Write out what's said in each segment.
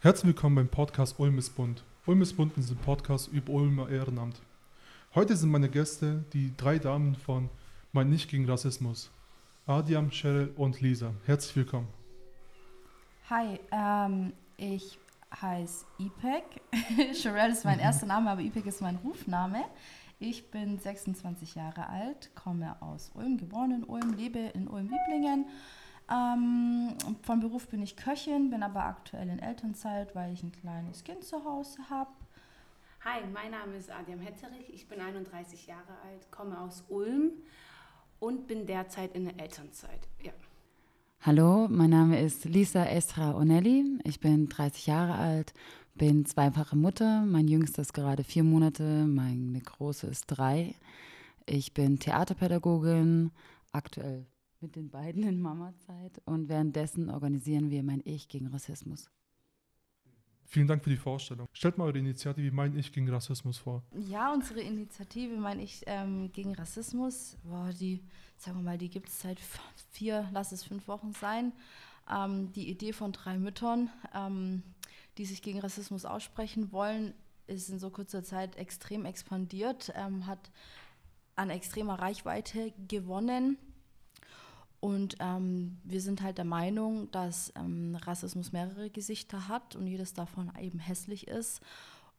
Herzlich willkommen beim Podcast Ulm ist bunt. Ulm ist ein Podcast über Ulmer Ehrenamt. Heute sind meine Gäste die drei Damen von Mein Nicht gegen Rassismus. Adiam, Cheryl und Lisa. Herzlich willkommen. Hi, ähm, ich heiße Ipek. Cheryl ist mein erster Name, aber Ipek ist mein Rufname. Ich bin 26 Jahre alt, komme aus Ulm, geboren in Ulm, lebe in Ulm-Wieblingen ähm, von Beruf bin ich Köchin, bin aber aktuell in Elternzeit, weil ich ein kleines Kind zu Hause habe. Hi, mein Name ist Adrian Hetterich, ich bin 31 Jahre alt, komme aus Ulm und bin derzeit in der Elternzeit. Ja. Hallo, mein Name ist Lisa Estra Onelli, ich bin 30 Jahre alt, bin zweifache Mutter, mein jüngster ist gerade vier Monate, meine große ist drei. Ich bin Theaterpädagogin, aktuell mit den beiden in Mama-Zeit und währenddessen organisieren wir Mein Ich gegen Rassismus. Vielen Dank für die Vorstellung. Stellt mal eure Initiative Mein Ich gegen Rassismus vor. Ja, unsere Initiative Mein Ich ähm, gegen Rassismus, boah, die, sagen wir mal, die gibt es seit vier, lass es fünf Wochen sein. Ähm, die Idee von drei Müttern, ähm, die sich gegen Rassismus aussprechen wollen, ist in so kurzer Zeit extrem expandiert, ähm, hat an extremer Reichweite gewonnen und ähm, wir sind halt der Meinung, dass ähm, Rassismus mehrere Gesichter hat und jedes davon eben hässlich ist.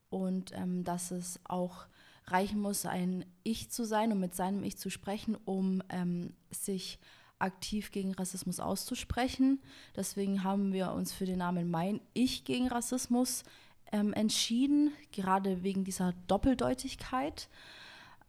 Und ähm, dass es auch reichen muss, ein Ich zu sein und mit seinem Ich zu sprechen, um ähm, sich aktiv gegen Rassismus auszusprechen. Deswegen haben wir uns für den Namen Mein Ich gegen Rassismus ähm, entschieden, gerade wegen dieser Doppeldeutigkeit.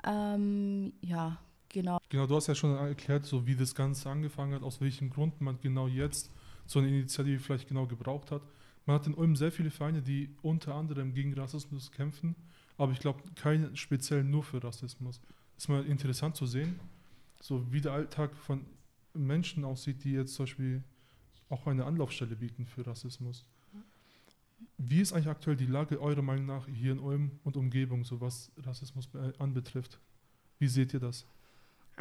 Ähm, ja, Genau. Genau, du hast ja schon erklärt, so wie das Ganze angefangen hat, aus welchem Grund man genau jetzt so eine Initiative vielleicht genau gebraucht hat. Man hat in Ulm sehr viele Vereine, die unter anderem gegen Rassismus kämpfen, aber ich glaube, keine speziell nur für Rassismus. Ist mal interessant zu sehen, so wie der Alltag von Menschen aussieht, die jetzt zum Beispiel auch eine Anlaufstelle bieten für Rassismus. Wie ist eigentlich aktuell die Lage eurer Meinung nach hier in Ulm und Umgebung, so was Rassismus anbetrifft? Wie seht ihr das?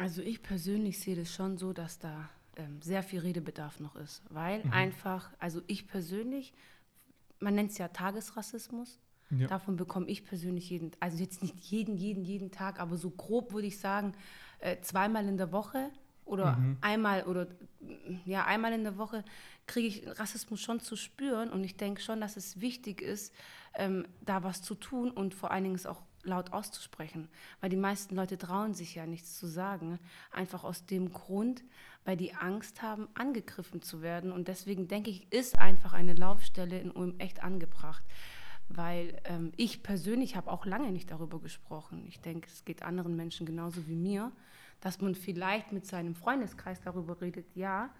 Also ich persönlich sehe das schon so, dass da ähm, sehr viel Redebedarf noch ist, weil mhm. einfach, also ich persönlich, man nennt es ja Tagesrassismus. Ja. Davon bekomme ich persönlich jeden, also jetzt nicht jeden, jeden, jeden Tag, aber so grob würde ich sagen, äh, zweimal in der Woche oder mhm. einmal oder ja einmal in der Woche kriege ich Rassismus schon zu spüren und ich denke schon, dass es wichtig ist, ähm, da was zu tun und vor allen Dingen es auch laut auszusprechen, weil die meisten Leute trauen sich ja nichts zu sagen, einfach aus dem Grund, weil die Angst haben, angegriffen zu werden. Und deswegen denke ich, ist einfach eine Laufstelle in Ulm echt angebracht, weil ähm, ich persönlich habe auch lange nicht darüber gesprochen. Ich denke, es geht anderen Menschen genauso wie mir, dass man vielleicht mit seinem Freundeskreis darüber redet, ja,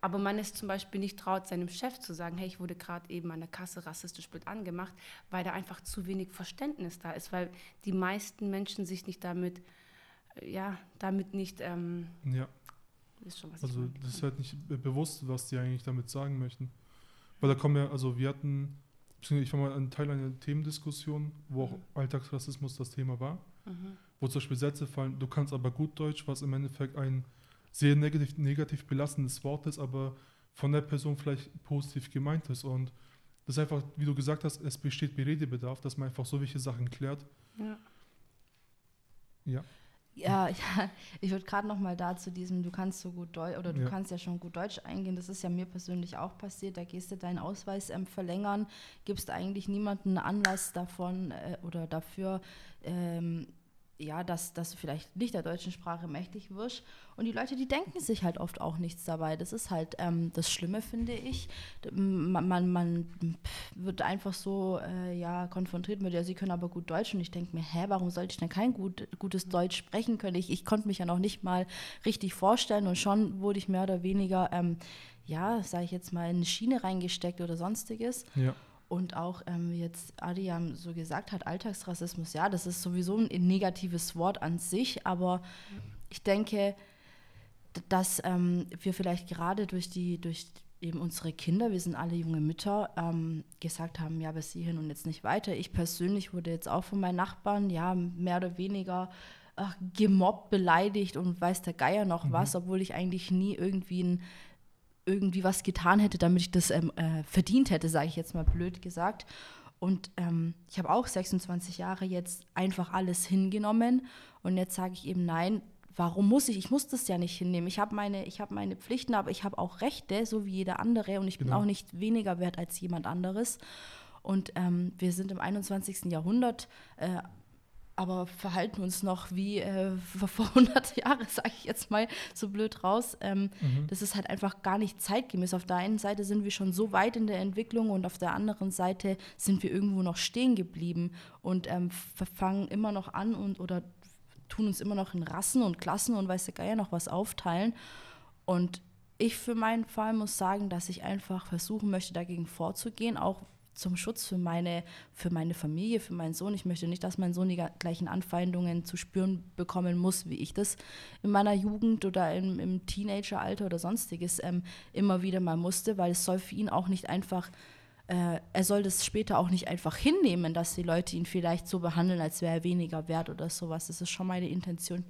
aber man ist zum Beispiel nicht traut, seinem Chef zu sagen, hey, ich wurde gerade eben an der Kasse rassistisch blöd angemacht, weil da einfach zu wenig Verständnis da ist, weil die meisten Menschen sich nicht damit, äh, ja, damit nicht. Ähm, ja. Schon, also das ist halt nicht bewusst, was die eigentlich damit sagen möchten. Weil da kommen ja, also wir hatten, ich war mal ein Teil einer Themendiskussion, wo auch mhm. Alltagsrassismus das Thema war, mhm. wo zum Beispiel Sätze fallen, du kannst aber gut Deutsch, was im Endeffekt ein sehr negativ, negativ belastendes Wort ist, aber von der Person vielleicht positiv gemeint ist. Und das ist einfach, wie du gesagt hast, es besteht Beredebedarf, dass man einfach so welche Sachen klärt. Ja. Ja. Ja, ja ich würde gerade noch mal da zu diesem, du kannst so gut Deutsch oder du ja. kannst ja schon gut Deutsch eingehen. Das ist ja mir persönlich auch passiert. Da gehst du deinen Ausweis ähm, verlängern, gibst eigentlich niemanden Anlass davon äh, oder dafür, ähm, ja, dass, dass du vielleicht nicht der deutschen Sprache mächtig wirst. Und die Leute, die denken sich halt oft auch nichts dabei. Das ist halt ähm, das Schlimme, finde ich. Man, man, man wird einfach so äh, ja, konfrontiert mit, ja, sie können aber gut Deutsch. Und ich denke mir, hä, warum sollte ich denn kein gut, gutes Deutsch sprechen können? Ich, ich konnte mich ja noch nicht mal richtig vorstellen und schon wurde ich mehr oder weniger, ähm, ja, sage ich jetzt mal, in eine Schiene reingesteckt oder sonstiges. Ja. Und auch, ähm, wie jetzt Adiam so gesagt hat, Alltagsrassismus, ja, das ist sowieso ein negatives Wort an sich, aber ich denke, dass ähm, wir vielleicht gerade durch die, durch eben unsere Kinder, wir sind alle junge Mütter, ähm, gesagt haben, ja, bis hierhin und jetzt nicht weiter. Ich persönlich wurde jetzt auch von meinen Nachbarn, ja, mehr oder weniger ach, gemobbt, beleidigt und weiß der Geier noch mhm. was, obwohl ich eigentlich nie irgendwie ein irgendwie was getan hätte, damit ich das ähm, äh, verdient hätte, sage ich jetzt mal blöd gesagt. Und ähm, ich habe auch 26 Jahre jetzt einfach alles hingenommen und jetzt sage ich eben nein. Warum muss ich? Ich muss das ja nicht hinnehmen. Ich habe meine, hab meine Pflichten, aber ich habe auch Rechte, so wie jeder andere. Und ich genau. bin auch nicht weniger wert als jemand anderes. Und ähm, wir sind im 21. Jahrhundert. Äh, aber verhalten uns noch wie äh, vor 100 Jahren, sage ich jetzt mal so blöd raus. Ähm, mhm. Das ist halt einfach gar nicht zeitgemäß. Auf der einen Seite sind wir schon so weit in der Entwicklung und auf der anderen Seite sind wir irgendwo noch stehen geblieben und ähm, fangen immer noch an und oder tun uns immer noch in Rassen und Klassen und weiß der Geier noch was aufteilen. Und ich für meinen Fall muss sagen, dass ich einfach versuchen möchte, dagegen vorzugehen, auch zum Schutz für meine, für meine Familie, für meinen Sohn. Ich möchte nicht, dass mein Sohn die gleichen Anfeindungen zu spüren bekommen muss, wie ich das in meiner Jugend oder im, im Teenageralter oder sonstiges ähm, immer wieder mal musste, weil es soll für ihn auch nicht einfach, äh, er soll das später auch nicht einfach hinnehmen, dass die Leute ihn vielleicht so behandeln, als wäre er weniger wert oder sowas. Das ist schon meine Intention,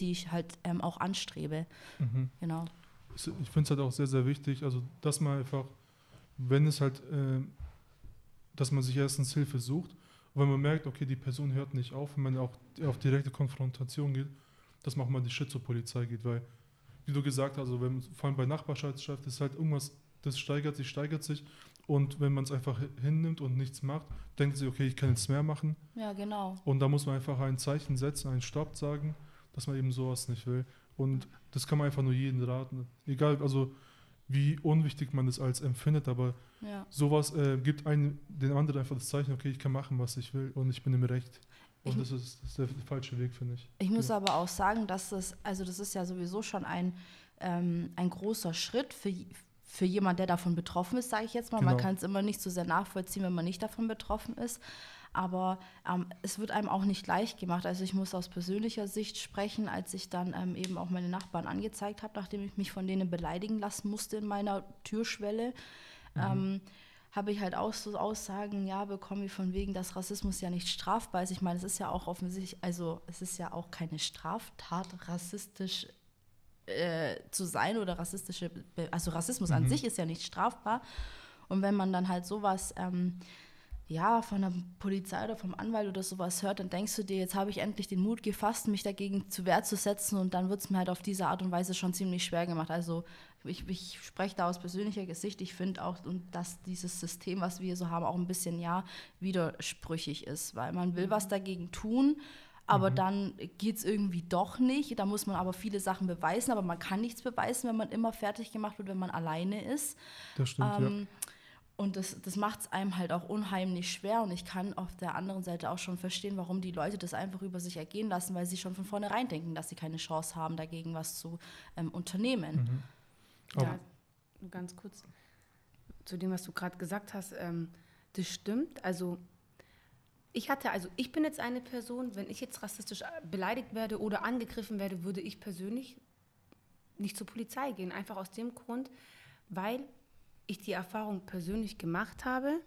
die ich halt ähm, auch anstrebe. Mhm. Genau. Ich finde es halt auch sehr, sehr wichtig, also dass man einfach, wenn es halt äh, dass man sich erstens Hilfe sucht. Und wenn man merkt, okay, die Person hört nicht auf, wenn man auch auf direkte Konfrontation geht, dass man auch mal die Shit zur Polizei geht, weil, wie du gesagt hast, also wenn, vor allem bei Nachbarschaftschaft ist halt irgendwas, das steigert sich, steigert sich. Und wenn man es einfach hinnimmt und nichts macht, denkt sich, okay, ich kann jetzt mehr machen. Ja, genau. Und da muss man einfach ein Zeichen setzen, einen Stopp sagen, dass man eben sowas nicht will. Und das kann man einfach nur jedem raten. Egal, also wie unwichtig man es als empfindet, aber ja. sowas äh, gibt einen, den anderen einfach das Zeichen, okay, ich kann machen, was ich will und ich bin im Recht. Und ich, das, ist, das, ist, der falsche Weg, finde ich. Ich muss ja. aber auch sagen, dass das, also das ist ja sowieso schon ein, ähm, ein großer Schritt für, für jemand, der davon betroffen ist, sage ich jetzt mal. Genau. Man kann es immer nicht so sehr nachvollziehen, wenn man nicht davon betroffen ist aber ähm, es wird einem auch nicht leicht gemacht. Also ich muss aus persönlicher Sicht sprechen, als ich dann ähm, eben auch meine Nachbarn angezeigt habe, nachdem ich mich von denen beleidigen lassen musste in meiner Türschwelle. Mhm. Ähm, habe ich halt auch so Aussagen, ja, bekommen wie von wegen, dass Rassismus ja nicht strafbar ist. Ich meine, es ist ja auch offensichtlich, also es ist ja auch keine Straftat, rassistisch äh, zu sein oder rassistische, also Rassismus mhm. an sich ist ja nicht strafbar. Und wenn man dann halt sowas ähm, ja, von der Polizei oder vom Anwalt oder sowas hört, dann denkst du dir, jetzt habe ich endlich den Mut gefasst, mich dagegen zu Wehr zu setzen und dann wird es mir halt auf diese Art und Weise schon ziemlich schwer gemacht. Also ich, ich spreche da aus persönlicher Gesicht. Ich finde auch, dass dieses System, was wir so haben, auch ein bisschen ja widersprüchig ist, weil man will was dagegen tun, aber mhm. dann geht es irgendwie doch nicht. Da muss man aber viele Sachen beweisen, aber man kann nichts beweisen, wenn man immer fertig gemacht wird, wenn man alleine ist. Das stimmt, ähm, ja. Und das, das macht es einem halt auch unheimlich schwer. Und ich kann auf der anderen Seite auch schon verstehen, warum die Leute das einfach über sich ergehen lassen, weil sie schon von vornherein denken, dass sie keine Chance haben, dagegen was zu ähm, unternehmen. Mhm. Ja, ganz kurz zu dem, was du gerade gesagt hast. Ähm, das stimmt. Also ich hatte, also ich bin jetzt eine Person, wenn ich jetzt rassistisch beleidigt werde oder angegriffen werde, würde ich persönlich nicht zur Polizei gehen. Einfach aus dem Grund, weil ich die Erfahrung persönlich gemacht habe,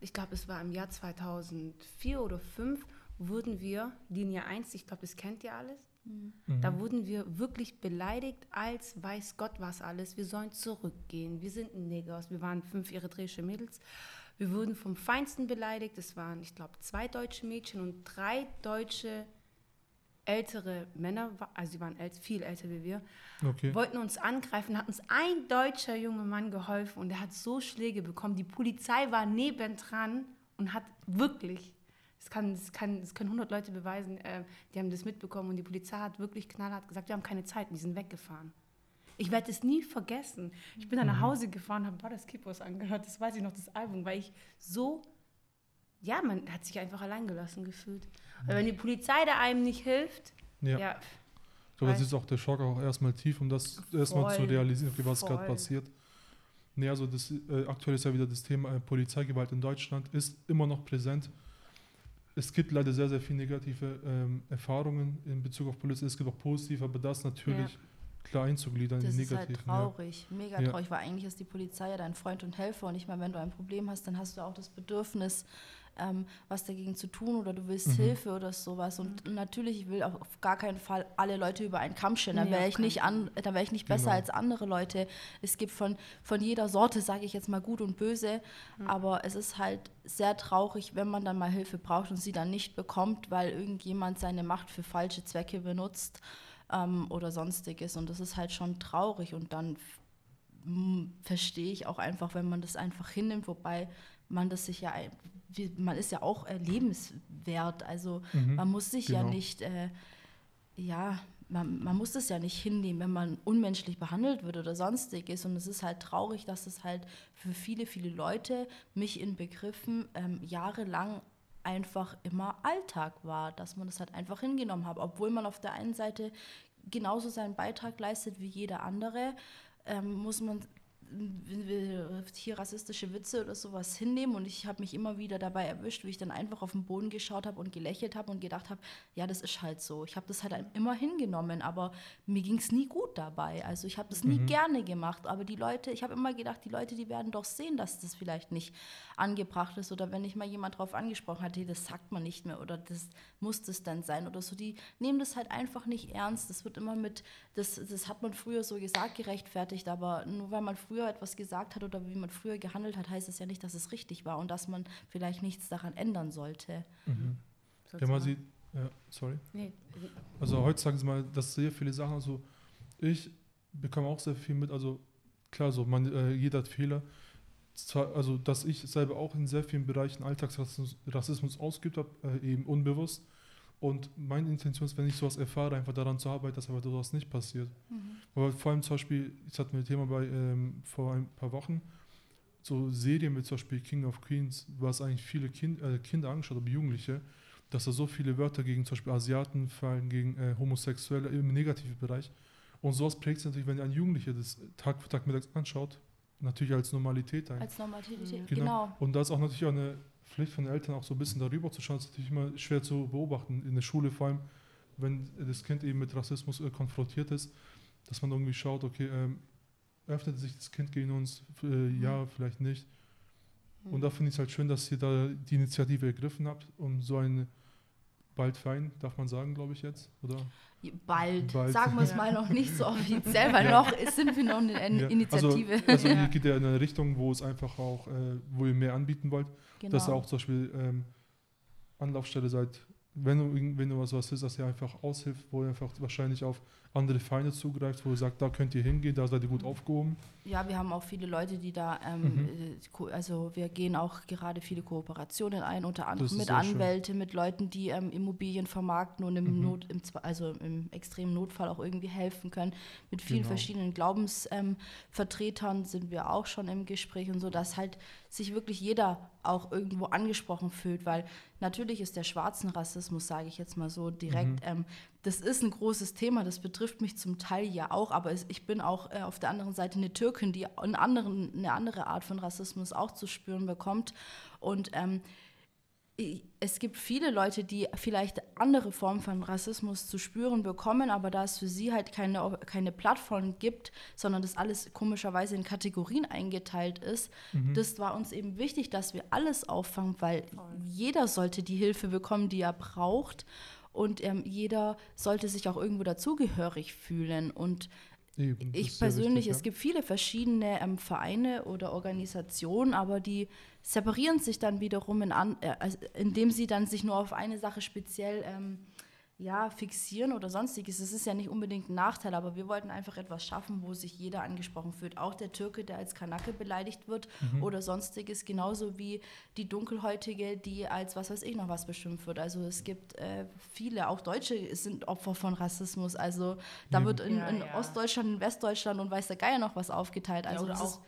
ich glaube, es war im Jahr 2004 oder 2005, wurden wir, Linie 1, ich glaube, das kennt ihr alles, mhm. da wurden wir wirklich beleidigt, als weiß Gott was alles, wir sollen zurückgehen, wir sind Negers, wir waren fünf eritreische Mädels, wir wurden vom Feinsten beleidigt, es waren, ich glaube, zwei deutsche Mädchen und drei deutsche ältere Männer, also sie waren viel älter wie wir, okay. wollten uns angreifen, hat uns ein deutscher junger Mann geholfen und er hat so Schläge bekommen. Die Polizei war nebendran und hat wirklich, das, kann, das, kann, das können 100 Leute beweisen, äh, die haben das mitbekommen und die Polizei hat wirklich knallhart gesagt, wir haben keine Zeit und die sind weggefahren. Ich werde es nie vergessen. Ich bin dann nach mhm. Hause gefahren, habe Brothers Keepers angehört, das weiß ich noch, das Album, weil ich so, ja, man hat sich einfach alleingelassen gefühlt. Weil wenn die Polizei da einem nicht hilft, ja. ja ich glaube, das ist auch der Schock auch erstmal tief, um das erstmal zu realisieren, okay, was gerade passiert. Nee, also das, äh, aktuell ist ja wieder das Thema äh, Polizeigewalt in Deutschland, ist immer noch präsent. Es gibt leider sehr, sehr viele negative ähm, Erfahrungen in Bezug auf Polizei. Es gibt auch positive, aber das natürlich ja. klar einzugliedern das in die negativen. Das ist halt traurig, ja. mega traurig, weil eigentlich ist die Polizei ja dein Freund und Helfer und ich meine, wenn du ein Problem hast, dann hast du auch das Bedürfnis, ähm, was dagegen zu tun oder du willst mhm. Hilfe oder sowas. Und mhm. natürlich, ich will auf gar keinen Fall alle Leute über einen Kamm stellen. Da wäre ich, nicht wär ich nicht besser genau. als andere Leute. Es gibt von, von jeder Sorte, sage ich jetzt mal, gut und böse. Mhm. Aber es ist halt sehr traurig, wenn man dann mal Hilfe braucht und sie dann nicht bekommt, weil irgendjemand seine Macht für falsche Zwecke benutzt ähm, oder sonstiges. Und das ist halt schon traurig. Und dann verstehe ich auch einfach, wenn man das einfach hinnimmt, wobei man das sich ja man ist ja auch äh, lebenswert. Also mhm, man muss sich genau. ja nicht, äh, ja, man, man muss das ja nicht hinnehmen, wenn man unmenschlich behandelt wird oder sonstiges. Und es ist halt traurig, dass es halt für viele, viele Leute, mich in Begriffen, ähm, jahrelang einfach immer Alltag war, dass man das halt einfach hingenommen hat, obwohl man auf der einen Seite genauso seinen Beitrag leistet wie jeder andere, ähm, muss man wenn wir hier rassistische Witze oder sowas hinnehmen und ich habe mich immer wieder dabei erwischt, wie ich dann einfach auf den Boden geschaut habe und gelächelt habe und gedacht habe, ja, das ist halt so. Ich habe das halt immer hingenommen, aber mir ging es nie gut dabei. Also ich habe das nie mhm. gerne gemacht, aber die Leute, ich habe immer gedacht, die Leute, die werden doch sehen, dass das vielleicht nicht angebracht ist oder wenn ich mal jemand darauf angesprochen hat, hey, das sagt man nicht mehr oder das muss das dann sein oder so, die nehmen das halt einfach nicht ernst. Das wird immer mit, das, das hat man früher so gesagt, gerechtfertigt, aber nur weil man früher etwas gesagt hat oder wie man früher gehandelt hat, heißt es ja nicht, dass es richtig war und dass man vielleicht nichts daran ändern sollte. Mhm. Wenn man sieht, ja, sorry. Nee. Also heutzutage sind mal, dass sehr viele Sachen, also ich bekomme auch sehr viel mit, also klar, so man, äh, jeder hat Fehler, zwar, also dass ich selber auch in sehr vielen Bereichen Alltagsrassismus Rassismus ausgeübt habe, äh, eben unbewusst. Und meine Intention ist, wenn ich sowas erfahre, einfach daran zu arbeiten, dass aber sowas nicht passiert. Mhm. Aber vor allem zum Beispiel, ich hatte mir ein Thema bei ähm, vor ein paar Wochen, so Serien wie zum Beispiel King of Queens, was eigentlich viele kind, äh, Kinder angeschaut haben, Jugendliche, dass da so viele Wörter gegen zum Beispiel Asiaten fallen, gegen äh, Homosexuelle im negativen Bereich. Und sowas prägt es natürlich, wenn ein Jugendlicher das Tag für Tag mittags anschaut, natürlich als Normalität ein. Als Normalität, mhm. genau. genau. Und da ist auch natürlich auch eine Pflicht von den Eltern, auch so ein bisschen darüber zu schauen. Ist natürlich immer schwer zu beobachten in der Schule, vor allem, wenn das Kind eben mit Rassismus äh, konfrontiert ist, dass man irgendwie schaut, okay, ähm, öffnet sich das Kind gegen uns? Äh, mhm. Ja, vielleicht nicht. Und da finde ich es halt schön, dass ihr da die Initiative ergriffen habt, um so ein bald fein, darf man sagen, glaube ich jetzt, oder? Bald. Bald. Sagen wir es mal noch nicht so offiziell, weil noch sind wir noch eine ja. Initiative. Also, also ja. geht ja in eine Richtung, wo es einfach auch, äh, wo ihr mehr anbieten wollt, genau. dass ihr auch zum Beispiel ähm, Anlaufstelle seid, wenn du, wenn du was, was ist, dass ihr einfach aushilft, wo ihr einfach wahrscheinlich auf andere Feinde zugreift, wo ihr sagt, da könnt ihr hingehen, da seid ihr gut mhm. aufgehoben. Ja, wir haben auch viele Leute, die da, ähm, mhm. Äh, also wir gehen auch gerade viele Kooperationen ein, unter anderem mit Anwälten, mit Leuten, die ähm, Immobilien vermarkten und im, mhm. Not, im, also im extremen Notfall auch irgendwie helfen können. Mit vielen genau. verschiedenen Glaubensvertretern ähm, sind wir auch schon im Gespräch und so, dass halt sich wirklich jeder auch irgendwo angesprochen fühlt, weil natürlich ist der schwarzen Rassismus, sage ich jetzt mal so direkt, mhm. Das ist ein großes Thema, das betrifft mich zum Teil ja auch, aber es, ich bin auch äh, auf der anderen Seite eine Türkin, die einen anderen, eine andere Art von Rassismus auch zu spüren bekommt. Und ähm, es gibt viele Leute, die vielleicht andere Formen von Rassismus zu spüren bekommen, aber da es für sie halt keine, keine Plattform gibt, sondern das alles komischerweise in Kategorien eingeteilt ist, mhm. das war uns eben wichtig, dass wir alles auffangen, weil jeder sollte die Hilfe bekommen, die er braucht und ähm, jeder sollte sich auch irgendwo dazugehörig fühlen. Und Eben, ich persönlich, wichtig, ja. es gibt viele verschiedene ähm, Vereine oder Organisationen, aber die separieren sich dann wiederum, in an, äh, indem sie dann sich nur auf eine Sache speziell ähm, ja, fixieren oder sonstiges. Das ist ja nicht unbedingt ein Nachteil, aber wir wollten einfach etwas schaffen, wo sich jeder angesprochen fühlt. Auch der Türke, der als Kanake beleidigt wird mhm. oder sonstiges, genauso wie die Dunkelhäutige, die als was weiß ich noch was beschimpft wird. Also es gibt äh, viele, auch Deutsche sind Opfer von Rassismus. Also da mhm. wird in, in ja, Ostdeutschland, in Westdeutschland und weiß der Geier noch was aufgeteilt. Also ja, auch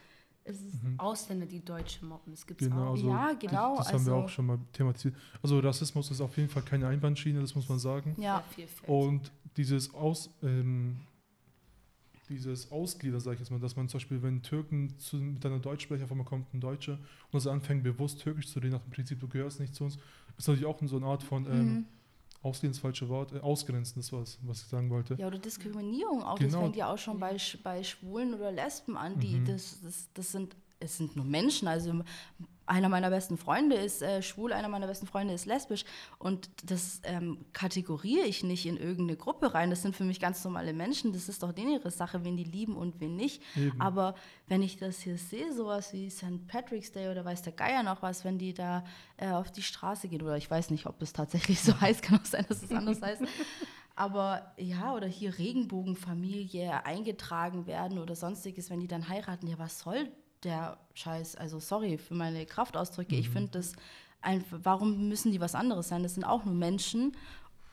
es ist mhm. Ausländer, die Deutsche mobben. Das gibt es genau, auch. Also ja, genau. Das, das also haben wir auch schon mal thematisiert. Also Rassismus ist auf jeden Fall keine Einbahnschiene, das muss man sagen. Ja. Und dieses Aus... Ähm, dieses Ausgliedern, sage ich jetzt mal, dass man zum Beispiel, wenn Türken zu, mit einer Deutschsprecher auf einmal kommt, ein Deutscher, und das anfängt bewusst Türkisch zu reden, nach dem Prinzip, du gehörst nicht zu uns, ist natürlich auch so eine Art von ähm, mhm. Ausgehen ist das falsche Wort, äh, ausgrenzen ist was, was ich sagen wollte. Ja, oder Diskriminierung auch. Genau. Das fängt ja auch schon bei, bei Schwulen oder Lesben an. Die, mhm. das, das, das sind es sind nur Menschen. Also einer meiner besten Freunde ist äh, schwul, einer meiner besten Freunde ist lesbisch. Und das ähm, kategoriere ich nicht in irgendeine Gruppe rein. Das sind für mich ganz normale Menschen. Das ist doch denen ihre Sache, wen die lieben und wen nicht. Eben. Aber wenn ich das hier sehe, sowas wie St. Patrick's Day oder weiß der Geier noch was, wenn die da äh, auf die Straße gehen, oder ich weiß nicht, ob das tatsächlich so heißt, kann auch sein, dass es anders heißt. Aber ja, oder hier Regenbogenfamilie eingetragen werden oder sonstiges, wenn die dann heiraten, ja, was soll der Scheiß, also sorry für meine Kraftausdrücke, mhm. ich finde das einfach, warum müssen die was anderes sein? Das sind auch nur Menschen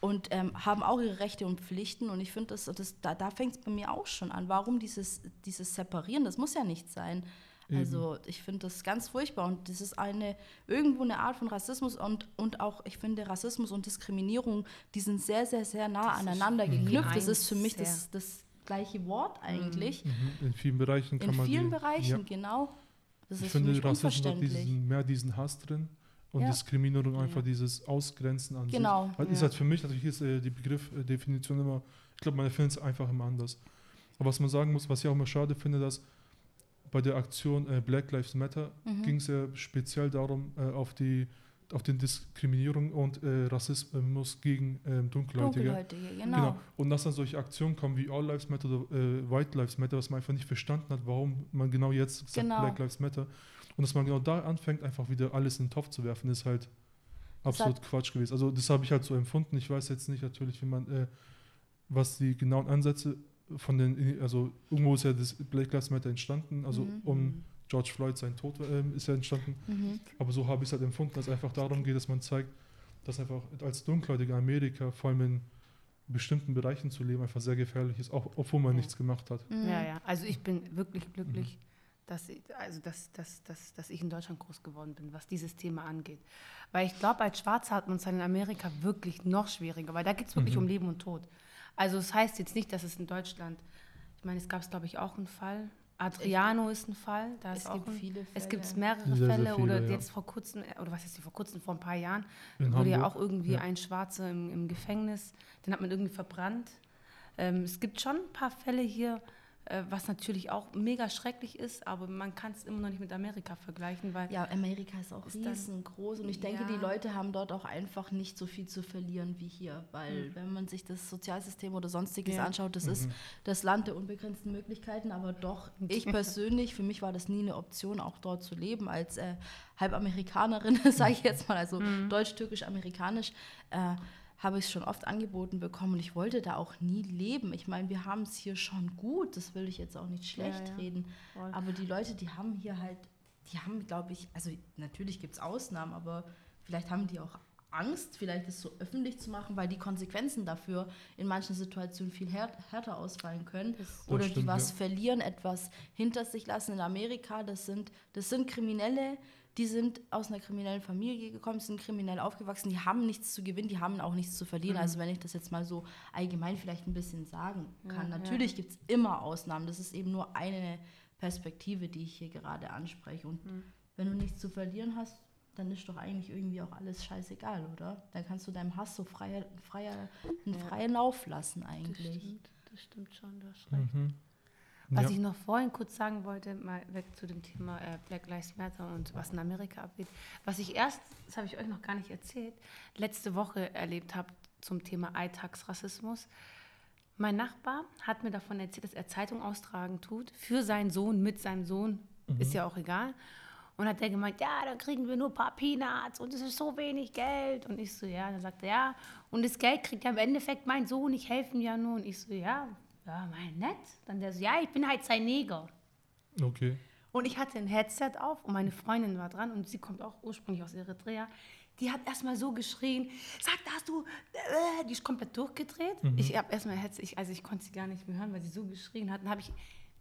und ähm, haben auch ihre Rechte und Pflichten und ich finde, das, das, da, da fängt es bei mir auch schon an. Warum dieses, dieses Separieren? Das muss ja nicht sein. Eben. Also ich finde das ganz furchtbar und das ist eine irgendwo eine Art von Rassismus und, und auch, ich finde, Rassismus und Diskriminierung, die sind sehr, sehr, sehr nah das aneinander geknüpft. Das ist für mich das, das gleiche Wort eigentlich. Mhm. mhm. In vielen Bereichen kann In man. In vielen die, Bereichen, ja. genau. Das ich ist finde, Rassismus hat diesen, mehr diesen Hass drin und ja. Diskriminierung einfach ja. dieses Ausgrenzen an genau. sich. Genau. Ist halt für mich, natürlich ist äh, die Begriffdefinition immer, ich glaube, man findet es einfach immer anders. Aber was man sagen muss, was ich auch immer schade finde, dass bei der Aktion äh, Black Lives Matter mhm. ging es ja speziell darum, äh, auf die auf den Diskriminierung und äh, Rassismus gegen ähm, Dunkelhäutige. Dunkelhäutige genau. genau. Und dass dann solche Aktionen kommen wie All Lives Matter oder äh, White Lives Matter, was man einfach nicht verstanden hat, warum man genau jetzt sagt genau. Black Lives Matter. Und dass man genau da anfängt, einfach wieder alles in den Topf zu werfen, ist halt absolut Quatsch gewesen. Also das habe ich halt so empfunden. Ich weiß jetzt nicht natürlich, wie man, äh, was die genauen Ansätze von den, also irgendwo ist ja das Black Lives Matter entstanden, also mhm. um George Floyd sein Tod äh, ist ja entstanden. Mhm. Aber so habe ich es halt empfunden, dass es einfach darum geht, dass man zeigt, dass einfach als Dunkelhäutiger Amerika, vor allem in bestimmten Bereichen zu leben, einfach sehr gefährlich ist, auch obwohl man ja. nichts gemacht hat. Mhm. Ja, ja. Also ich bin wirklich glücklich, mhm. dass, ich, also dass, dass, dass, dass ich in Deutschland groß geworden bin, was dieses Thema angeht. Weil ich glaube, als Schwarzer hat man es in Amerika wirklich noch schwieriger, weil da geht es wirklich mhm. um Leben und Tod. Also es das heißt jetzt nicht, dass es in Deutschland, ich meine, es gab es, glaube ich, auch einen Fall, Adriano ist ein Fall. Da es gibt ein, viele Fälle. Es gibt mehrere sehr, Fälle. Sehr viele, oder ja. jetzt vor kurzem, oder was ist die vor kurzem, vor ein paar Jahren, In wurde Hamburg. ja auch irgendwie ja. ein Schwarzer im, im, Gefängnis, den hat man irgendwie verbrannt. Ähm, es gibt schon ein paar Fälle hier, äh, was natürlich auch mega schrecklich ist, aber man kann es immer noch nicht mit Amerika vergleichen, weil ja Amerika ist auch ist riesengroß und ich denke, ja. die Leute haben dort auch einfach nicht so viel zu verlieren wie hier, weil mhm. wenn man sich das Sozialsystem oder sonstiges ja. anschaut, das mhm. ist das Land der unbegrenzten Möglichkeiten, aber doch ich persönlich, für mich war das nie eine Option, auch dort zu leben als äh, Halbamerikanerin, sage ich jetzt mal, also mhm. deutsch-türkisch-amerikanisch. Äh, habe ich es schon oft angeboten bekommen und ich wollte da auch nie leben. Ich meine, wir haben es hier schon gut, das will ich jetzt auch nicht schlecht ja, ja. reden. Voll. Aber die Leute, die haben hier halt, die haben, glaube ich, also natürlich gibt es Ausnahmen, aber vielleicht haben die auch Angst, vielleicht das so öffentlich zu machen, weil die Konsequenzen dafür in manchen Situationen viel härter ausfallen können. Das oder stimmt, die was ja. verlieren, etwas hinter sich lassen. In Amerika, das sind, das sind Kriminelle, die sind aus einer kriminellen Familie gekommen, sind kriminell aufgewachsen, die haben nichts zu gewinnen, die haben auch nichts zu verlieren. Mhm. Also wenn ich das jetzt mal so allgemein vielleicht ein bisschen sagen kann. Ja, Natürlich ja. gibt es immer Ausnahmen. Das ist eben nur eine Perspektive, die ich hier gerade anspreche. Und mhm. wenn du nichts zu verlieren hast, dann ist doch eigentlich irgendwie auch alles scheißegal, oder? Dann kannst du deinem Hass so freier, freier, einen ja. freien Lauf lassen eigentlich. Das stimmt, das stimmt schon, du hast recht. Mhm. Was ja. ich noch vorhin kurz sagen wollte, mal weg zu dem Thema äh, Black Lives Matter und was in Amerika abgeht. Was ich erst, das habe ich euch noch gar nicht erzählt, letzte Woche erlebt habe zum Thema Alltagsrassismus. Mein Nachbar hat mir davon erzählt, dass er Zeitung austragen tut für seinen Sohn, mit seinem Sohn, mhm. ist ja auch egal. Und hat der gemeint, ja, dann kriegen wir nur ein paar Peanuts und es ist so wenig Geld. Und ich so, ja, dann sagt er, ja, und das Geld kriegt ja im Endeffekt mein Sohn, ich helfe ihm ja nur. Und ich so, ja, ja, mein nett. Dann der so, ja, ich bin halt sein Neger. Okay. Und ich hatte ein Headset auf und meine Freundin war dran und sie kommt auch ursprünglich aus Eritrea. Die hat erstmal so geschrien, sag, da hast du, äh, die ist komplett durchgedreht. Mhm. Ich habe erstmal Headset, ich, also ich konnte sie gar nicht mehr hören, weil sie so geschrien hat. Dann habe ich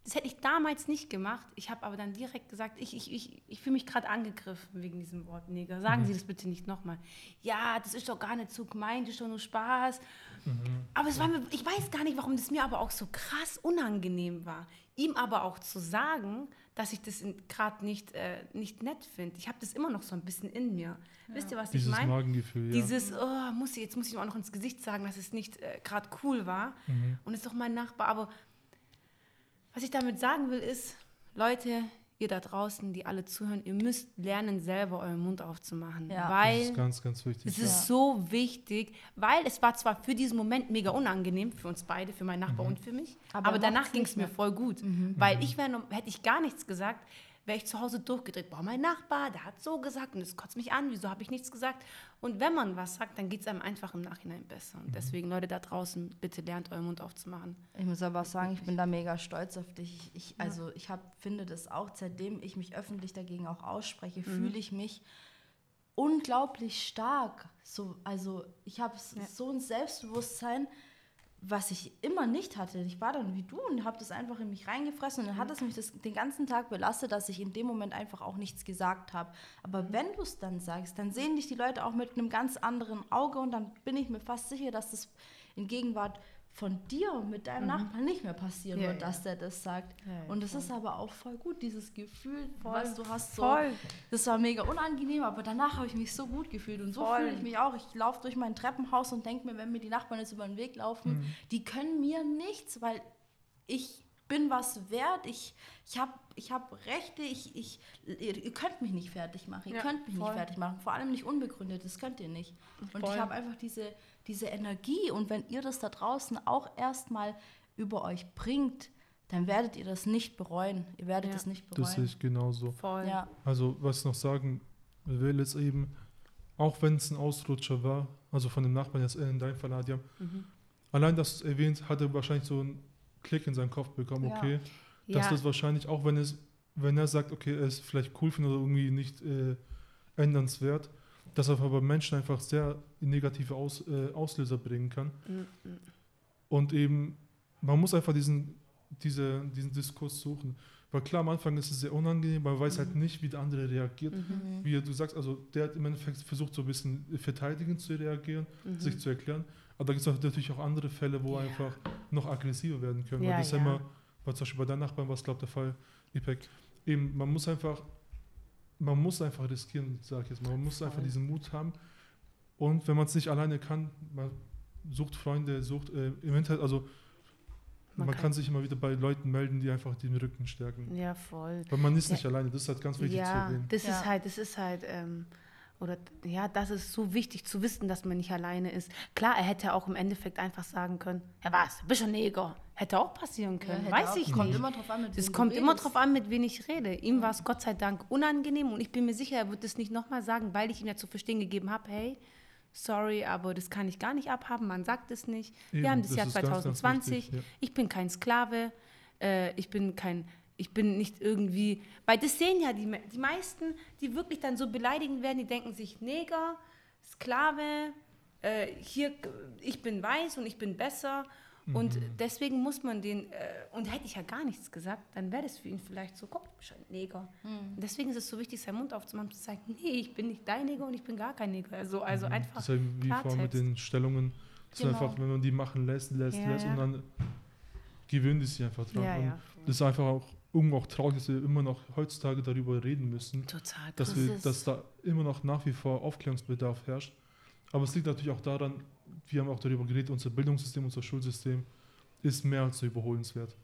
das hätte ich damals nicht gemacht. Ich habe aber dann direkt gesagt, ich, ich, ich, ich fühle mich gerade angegriffen wegen diesem Wort Neger. Sagen mhm. Sie das bitte nicht nochmal. Ja, das ist doch gar nicht so gemeint, das ist doch nur Spaß. Mhm. Aber es war mir, ich weiß gar nicht, warum das mir aber auch so krass unangenehm war. Ihm aber auch zu sagen, dass ich das gerade nicht, äh, nicht nett finde. Ich habe das immer noch so ein bisschen in mir. Ja. Wisst ihr, was Dieses ich meine? Magengefühl, ja. Dieses, oh, muss ich, jetzt muss ich ihm auch noch ins Gesicht sagen, dass es nicht äh, gerade cool war. Mhm. Und ist doch mein Nachbar. Aber was ich damit sagen will, ist, Leute, ihr da draußen, die alle zuhören, ihr müsst lernen, selber euren Mund aufzumachen. Ja. Weil das ist ganz, ganz wichtig. Es ist so wichtig, weil es war zwar für diesen Moment mega unangenehm, für uns beide, für meinen Nachbar mhm. und für mich, aber, aber danach ging es mir voll gut. Mhm. Weil mhm. ich wär, hätte ich gar nichts gesagt, wäre ich zu Hause durchgedreht. Boah, mein Nachbar, der hat so gesagt und es kotzt mich an, wieso habe ich nichts gesagt? Und wenn man was sagt, dann geht es einem einfach im Nachhinein besser. Und mhm. deswegen, Leute da draußen, bitte lernt euren Mund aufzumachen. Ich muss aber sagen, ich bin da mega stolz auf dich. Ich, also ich hab, finde das auch, seitdem ich mich öffentlich dagegen auch ausspreche, mhm. fühle ich mich unglaublich stark. So, also ich habe ja. so ein Selbstbewusstsein, was ich immer nicht hatte. Ich war dann wie du und habe das einfach in mich reingefressen und dann hat es mich das, den ganzen Tag belastet, dass ich in dem Moment einfach auch nichts gesagt habe. Aber wenn du es dann sagst, dann sehen dich die Leute auch mit einem ganz anderen Auge und dann bin ich mir fast sicher, dass das in Gegenwart von dir mit deinem mhm. Nachbarn nicht mehr passieren ja, wird, ja. dass der das sagt. Ja, und das voll. ist aber auch voll gut, dieses Gefühl, voll. was du hast. So, voll. Das war mega unangenehm, aber danach habe ich mich so gut gefühlt. Und so fühle ich mich auch. Ich laufe durch mein Treppenhaus und denke mir, wenn mir die Nachbarn jetzt über den Weg laufen, mhm. die können mir nichts, weil ich bin was wert, ich, ich habe ich hab Rechte, ich, ich, ihr, könnt mich nicht fertig machen, ihr könnt mich voll. nicht fertig machen, vor allem nicht unbegründet, das könnt ihr nicht. Und ich habe einfach diese diese Energie. Und wenn ihr das da draußen auch erstmal über euch bringt, dann werdet ihr das nicht bereuen. Ihr werdet ja. das nicht bereuen. Das sehe ich genauso. Voll. Ja. Also, was ich noch sagen will, ist eben, auch wenn es ein Ausrutscher war, also von dem Nachbarn jetzt in deinem Fall, Adjam, mhm. allein, dass du es erwähnt, hat er wahrscheinlich so einen Klick in seinen Kopf bekommen, ja. okay, dass das wahrscheinlich, auch wenn es, wenn er sagt, okay, er ist vielleicht cool findet oder irgendwie nicht äh, ändernswert, dass er aber Menschen einfach sehr negative Aus, äh, Auslöser bringen kann. Mhm. Und eben, man muss einfach diesen, diese, diesen Diskurs suchen. Weil klar, am Anfang ist es sehr unangenehm, man weiß halt mhm. halt nicht, wie der andere reagiert. Mhm. Wie du sagst, also der hat im Endeffekt versucht, so ein bisschen verteidigend zu reagieren, mhm. sich zu erklären. Aber da gibt es natürlich auch andere Fälle, wo ja. einfach noch aggressiver werden können. Ja, Weil das ja. immer, weil zum Beispiel bei deinen Nachbarn war es, glaube ich, der Fall, Ipek. Eben, man muss einfach man muss einfach riskieren, sage ich jetzt mal. Man muss einfach diesen Mut haben. Und wenn man es nicht alleine kann, man sucht Freunde, sucht äh, im Internet, also man, man kann, kann, sich immer wieder bei Leuten melden, die einfach den Rücken stärken. Ja, voll. Weil man ist ja. nicht alleine, das ist halt ganz wichtig ja, zu erwähnen. Das ja. ist halt, das ist halt, ähm, oder ja, das ist so wichtig zu wissen, dass man nicht alleine ist. Klar, er hätte auch im Endeffekt einfach sagen können, ja was, bist schon Neger. Hätte auch passieren können, ja, weiß auch, ich kommt nicht. Immer drauf an, mit es kommt immer drauf an, mit wem ich rede. Ihm war es Gott sei Dank unangenehm und ich bin mir sicher, er wird es nicht nochmal sagen, weil ich ihm ja zu verstehen gegeben habe, hey, sorry, aber das kann ich gar nicht abhaben, man sagt es nicht. Eben, Wir haben das, das Jahr 2020, ganz, ganz wichtig, ja. ich bin kein Sklave, äh, ich bin kein ich bin nicht irgendwie, weil das sehen ja die, die meisten, die wirklich dann so beleidigend werden, die denken sich, Neger, Sklave, äh, hier, ich bin weiß und ich bin besser. Mhm. Und deswegen muss man den, äh, und hätte ich ja gar nichts gesagt, dann wäre das für ihn vielleicht so, guck, schon Neger. Mhm. deswegen ist es so wichtig, seinen Mund aufzumachen, zu sagen, nee, ich bin nicht dein Neger und ich bin gar kein Neger. Also, also mhm. einfach. Das ist ja wie vorhin mit den Stellungen. Genau. einfach, wenn man die machen lässt, lässt, ja, lässt ja. und dann gewöhnt es sich einfach dran. Ja, ja. Das ist einfach auch irgendwo auch traurig, dass wir immer noch heutzutage darüber reden müssen. Total. Dass, wir, dass da immer noch nach wie vor Aufklärungsbedarf herrscht. Aber es liegt natürlich auch daran, wir haben auch darüber geredet, unser Bildungssystem, unser Schulsystem ist mehr als überholenswert.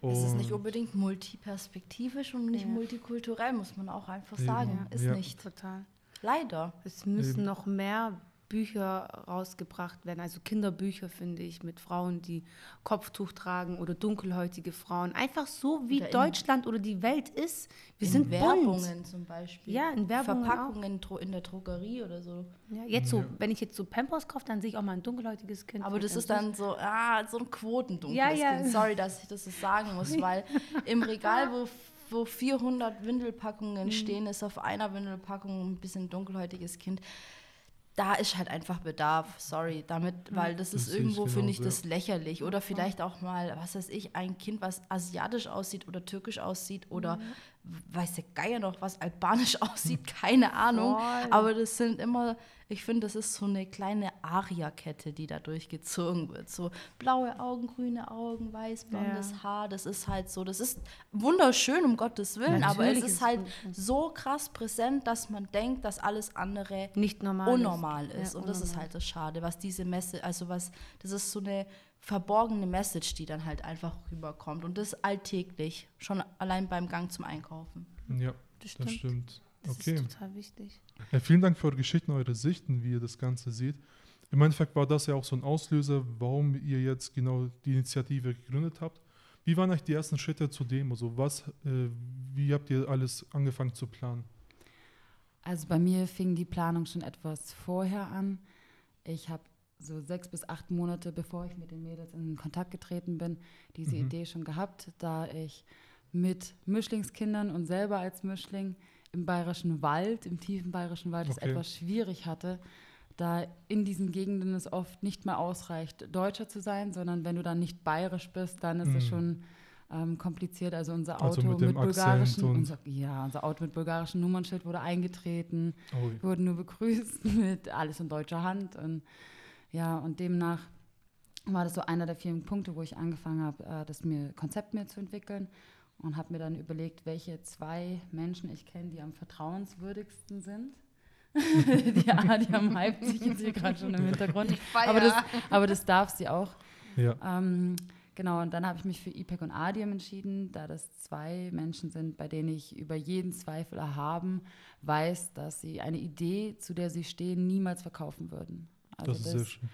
Und es ist nicht unbedingt multiperspektivisch und nicht ja. multikulturell, muss man auch einfach sagen. Ja. Ist ja. nicht. Total. Leider. Es müssen Eben. noch mehr Bücher rausgebracht werden, also Kinderbücher finde ich, mit Frauen, die Kopftuch tragen oder dunkelhäutige Frauen. Einfach so, wie oder Deutschland oder die Welt ist. Wir in sind Werbungen bunt. zum Beispiel. Ja, in Werbungen Verpackungen auch. in der Drogerie oder so. Ja, jetzt so, wenn ich jetzt so Pampers kaufe, dann sehe ich auch mal ein dunkelhäutiges Kind. Aber das ist dann so, ah, so ein quotendunkles ja, ja. Kind. Sorry, dass ich das so sagen muss, weil im Regal, wo wo 400 Windelpackungen mhm. stehen, ist auf einer Windelpackung ein bisschen dunkelhäutiges Kind da ist halt einfach Bedarf, sorry, damit, weil das, das ist irgendwo, finde ich, das lächerlich. Oder vielleicht auch mal, was weiß ich, ein Kind, was asiatisch aussieht oder türkisch aussieht oder mhm. Weiß der Geier noch, was albanisch aussieht, keine Ahnung. Voll. Aber das sind immer, ich finde, das ist so eine kleine Aria-Kette, die da durchgezogen wird. So blaue Augen, grüne Augen, weiß, blondes ja. Haar, das ist halt so, das ist wunderschön, um Gottes Willen, Natürlich aber es ist, halt so krass präsent, dass man denkt, dass alles andere nicht normal unnormal ist. ist. Ja, und das ist halt das Schade, was diese Messe, also was, das ist so eine verborgene Message, die dann halt einfach rüberkommt. Und das alltäglich, schon allein beim Gang zum Einkaufen. Ja, das stimmt. Das, stimmt. Okay. das ist total wichtig. Ja, vielen Dank für eure Geschichten, eure Sichten, wie ihr das Ganze seht. Im Endeffekt war das ja auch so ein Auslöser, warum ihr jetzt genau die Initiative gegründet habt. Wie waren eigentlich die ersten Schritte zu dem? Also was, äh, wie habt ihr alles angefangen zu planen? Also bei mir fing die Planung schon etwas vorher an. Ich habe so sechs bis acht Monate, bevor ich mit den Mädels in Kontakt getreten bin, diese mhm. Idee schon gehabt, da ich mit Mischlingskindern und selber als Mischling im bayerischen Wald, im tiefen bayerischen Wald, okay. es etwas schwierig hatte, da in diesen Gegenden es oft nicht mehr ausreicht, Deutscher zu sein, sondern wenn du dann nicht bayerisch bist, dann ist mhm. es schon ähm, kompliziert. Also unser also Auto also mit, mit bulgarischen, unser, ja, unser Auto mit bulgarischen Nummernschild wurde eingetreten, oh. wir wurden nur begrüßt mit alles in deutscher Hand und ja, und demnach war das so einer der vielen Punkte, wo ich angefangen habe, äh, das mir Konzept mir zu entwickeln und habe mir dann überlegt, welche zwei Menschen ich kenne, die am vertrauenswürdigsten sind. die Adiam hype sich jetzt hier gerade schon im Hintergrund. Aber das, aber das darf sie auch. Ja. Ähm, genau, und dann habe ich mich für IPEC und Adiam entschieden, da das zwei Menschen sind, bei denen ich über jeden Zweifel erhaben weiß, dass sie eine Idee, zu der sie stehen, niemals verkaufen würden. Also das ist sehr schön.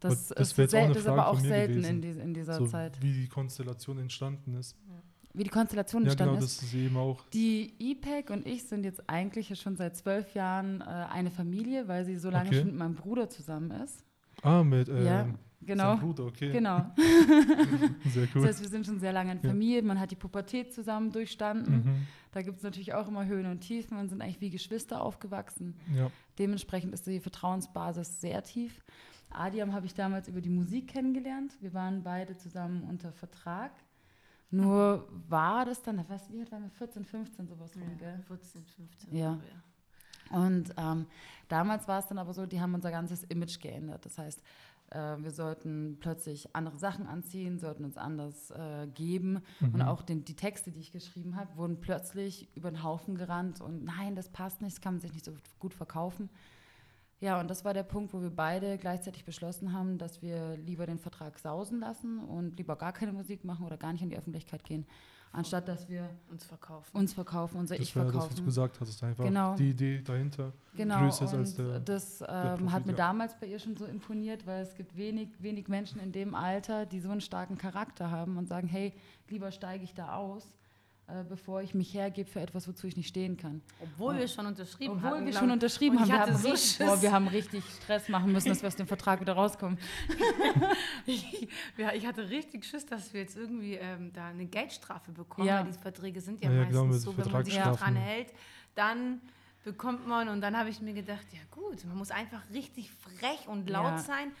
Das, das, ist, sel ist aber auch selten in, die, in, dieser so, Zeit. Wie die Konstellation entstanden ist. Wie die Konstellation ja, entstanden genau, ist. Das ist eben auch. Die IPEC und ich sind jetzt eigentlich schon seit zwölf Jahren äh, eine Familie, weil sie so lange okay. schon mit meinem Bruder zusammen ist. Ah, mit äh, ja, genau. Bruder, okay. Genau. sehr cool. Das heißt, wir sind schon sehr lange in Familie. Man hat die Pubertät zusammen durchstanden. Mhm. Da gibt es natürlich auch immer Höhen und Tiefen. Man sind eigentlich wie Geschwister aufgewachsen. Ja. Dementsprechend ist die Vertrauensbasis sehr tief. Adiam habe ich damals über die Musik kennengelernt. Wir waren beide zusammen unter Vertrag. Nur war das dann, was, wie alt waren wir? 14, 15 sowas rum, gell? 14, 15. Ja. Und ähm, damals war es dann aber so, die haben unser ganzes Image geändert. Das heißt, äh, wir sollten plötzlich andere Sachen anziehen, sollten uns anders äh, geben. Mhm. Und auch den, die Texte, die ich geschrieben habe, wurden plötzlich über den Haufen gerannt und nein, das passt nicht, das kann man sich nicht so gut verkaufen. Ja, und das war der Punkt, wo wir beide gleichzeitig beschlossen haben, dass wir lieber den Vertrag sausen lassen und lieber gar keine Musik machen oder gar nicht in die Öffentlichkeit gehen, anstatt dass wir uns verkaufen, uns verkaufen, unser das Ich verkaufen. Das, was du gesagt hast, ist einfach genau. die Idee dahinter. Genau, größer und als der, das ähm, der hat mir damals bei ihr schon so imponiert, weil es gibt wenig, wenig Menschen in dem Alter, die so einen starken Charakter haben und sagen, hey, lieber steige ich da aus, äh, bevor ich mich hergebe für etwas, wozu ich nicht stehen kann. Obwohl und, wir schon unterschrieben obwohl haben. Obwohl wir schon unterschrieben haben. Wir haben, so richtig, boah, wir haben richtig Stress machen müssen, dass wir aus dem Vertrag wieder rauskommen. ich, ja, ich hatte richtig Schiss, dass wir jetzt irgendwie ähm, da eine Geldstrafe bekommen, ja. weil diese Verträge sind ja, ja meistens genau, so, wenn man sich daran hält, dann bekommt man und dann habe ich mir gedacht, ja gut, man muss einfach richtig frech und laut ja. sein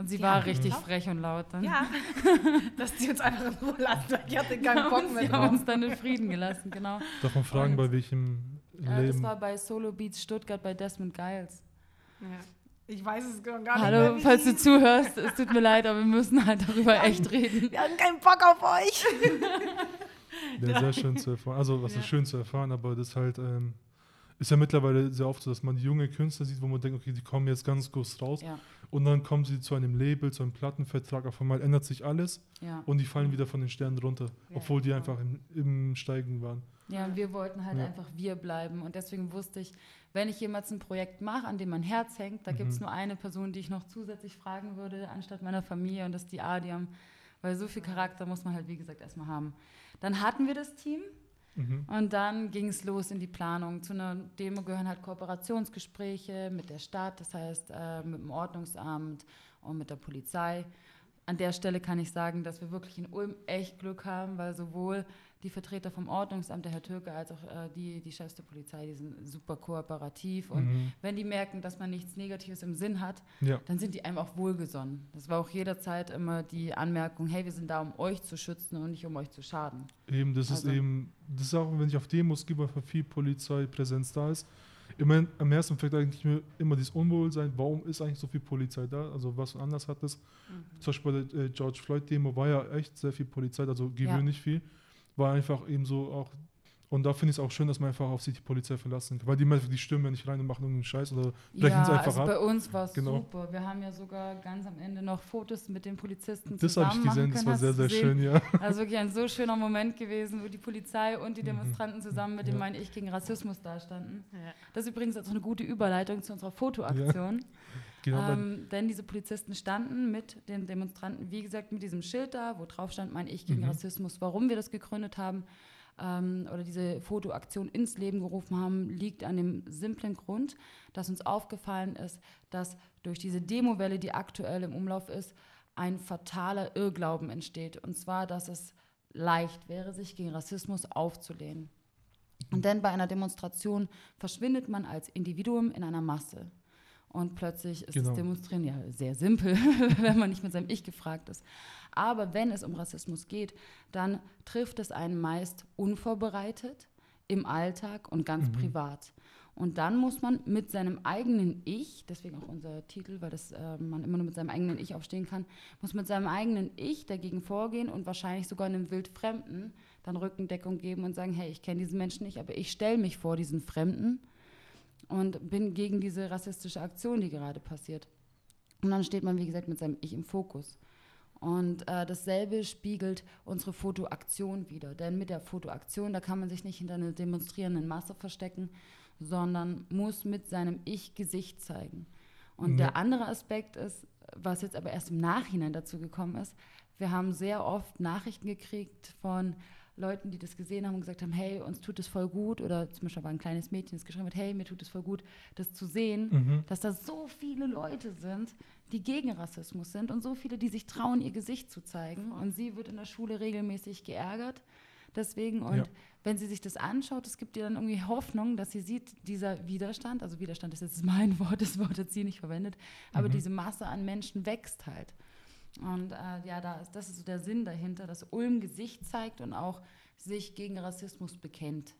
und sie war richtig laut? frech und laut dann. Ja, dass die uns einfach in Ruhe lassen. Ich hatte keinen Bock mehr. Sie haben uns dann in Frieden gelassen, genau. Darf man fragen, und, bei welchem Leben? Äh, das war bei Solo Beats Stuttgart bei Desmond Giles. Ja. Ich weiß es gar nicht Hallo, mehr, falls du zuhörst, es tut mir leid, aber wir müssen halt darüber wir echt reden. Wir haben keinen Bock auf euch. ja, sehr schön zu erfahren. Also, was ja. ist schön zu erfahren, aber das halt ähm, ist ja mittlerweile sehr oft so, dass man junge Künstler sieht, wo man denkt, okay, die kommen jetzt ganz groß raus. Ja. Und dann kommen sie zu einem Label, zu einem Plattenvertrag, auf einmal ändert sich alles ja. und die fallen wieder von den Sternen runter, ja, obwohl die genau. einfach im, im, Steigen waren. Ja, wir wollten halt einfach wir bleiben und deswegen wusste ich, wenn ich jemals ein Projekt mache, an dem mein Herz hängt, da mhm. gibt es nur eine Person, die ich noch zusätzlich fragen würde, anstatt meiner Familie und das ist die Adiam, weil so viel Charakter muss man halt, wie gesagt, erstmal haben. Dann hatten wir das Team, Mhm. Und dann ging es los in die Planung. Zu einer Demo gehören halt Kooperationsgespräche mit der Stadt, das heißt äh, mit dem Ordnungsamt und mit der Polizei. An der Stelle kann ich sagen, dass wir wirklich in Ulm echt Glück haben, weil sowohl die Vertreter vom Ordnungsamt, der Herr Türke, als auch äh, die, die Chefs der Polizei, die sind super kooperativ. Und mhm. wenn die merken, dass man nichts Negatives im Sinn hat, ja. dann sind die einem auch wohlgesonnen. Das war auch jederzeit immer die Anmerkung, hey, wir sind da, um euch zu schützen und nicht um euch zu schaden. Eben, das also, ist eben, das ist auch, wenn ich auf Demos gehe, weil viel Polizeipräsenz da ist, immer am ersten Effekt eigentlich immer dieses Unwohlsein, warum ist eigentlich so viel Polizei da? Also was anders hat das? Mhm. Zum Beispiel bei der äh, George Floyd-Demo war ja echt sehr viel Polizei, also gewöhnlich ja. viel war einfach eben so auch und da finde ich es auch schön, dass man einfach auf sich die Polizei verlassen kann. Weil die die stürmen ja nicht rein und machen irgendeinen Scheiß oder brechen ja, es einfach also ab. bei uns war es genau. super. Wir haben ja sogar ganz am Ende noch Fotos mit den Polizisten das zusammen Das habe ich gesehen, das war sehr, sehr schön, ja. Also wirklich ein so schöner Moment gewesen, wo die Polizei und die mhm. Demonstranten zusammen mit dem ja. Mein Ich gegen Rassismus dastanden. Ja. Das ist übrigens auch eine gute Überleitung zu unserer Fotoaktion. Ja. Genau, ähm, denn diese Polizisten standen mit den Demonstranten, wie gesagt, mit diesem Schild da, wo drauf stand, mein Ich gegen mhm. Rassismus, warum wir das gegründet haben ähm, oder diese Fotoaktion ins Leben gerufen haben, liegt an dem simplen Grund, dass uns aufgefallen ist, dass durch diese Demowelle, die aktuell im Umlauf ist, ein fataler Irrglauben entsteht. Und zwar, dass es leicht wäre, sich gegen Rassismus aufzulehnen. Und denn bei einer Demonstration verschwindet man als Individuum in einer Masse. Und plötzlich ist genau. das Demonstrieren ja sehr simpel, wenn man nicht mit seinem Ich gefragt ist. Aber wenn es um Rassismus geht, dann trifft es einen meist unvorbereitet im Alltag und ganz mhm. privat. Und dann muss man mit seinem eigenen Ich, deswegen auch unser Titel, weil das, äh, man immer nur mit seinem eigenen Ich aufstehen kann, muss mit seinem eigenen Ich dagegen vorgehen und wahrscheinlich sogar einem Wildfremden dann Rückendeckung geben und sagen, hey, ich kenne diesen Menschen nicht, aber ich stelle mich vor diesen Fremden und bin gegen diese rassistische Aktion, die gerade passiert. Und dann steht man, wie gesagt, mit seinem Ich im Fokus. Und äh, dasselbe spiegelt unsere Fotoaktion wieder. Denn mit der Fotoaktion, da kann man sich nicht hinter einer demonstrierenden Masse verstecken, sondern muss mit seinem Ich-Gesicht zeigen. Und ja. der andere Aspekt ist, was jetzt aber erst im Nachhinein dazu gekommen ist, wir haben sehr oft Nachrichten gekriegt von Leuten, die das gesehen haben und gesagt haben, hey, uns tut es voll gut, oder zum Beispiel war ein kleines Mädchen, das geschrieben hat, hey, mir tut es voll gut, das zu sehen, mhm. dass da so viele Leute sind, die gegen Rassismus sind und so viele, die sich trauen, ihr Gesicht zu zeigen. Und sie wird in der Schule regelmäßig geärgert. Deswegen, und ja. wenn sie sich das anschaut, es gibt ihr dann irgendwie Hoffnung, dass sie sieht, dieser Widerstand, also Widerstand ist jetzt mein Wort, das Wort hat sie nicht verwendet, aber mhm. diese Masse an Menschen wächst halt. Und äh, ja, da ist, das ist so der Sinn dahinter, dass Ulm Gesicht zeigt und auch sich gegen Rassismus bekennt.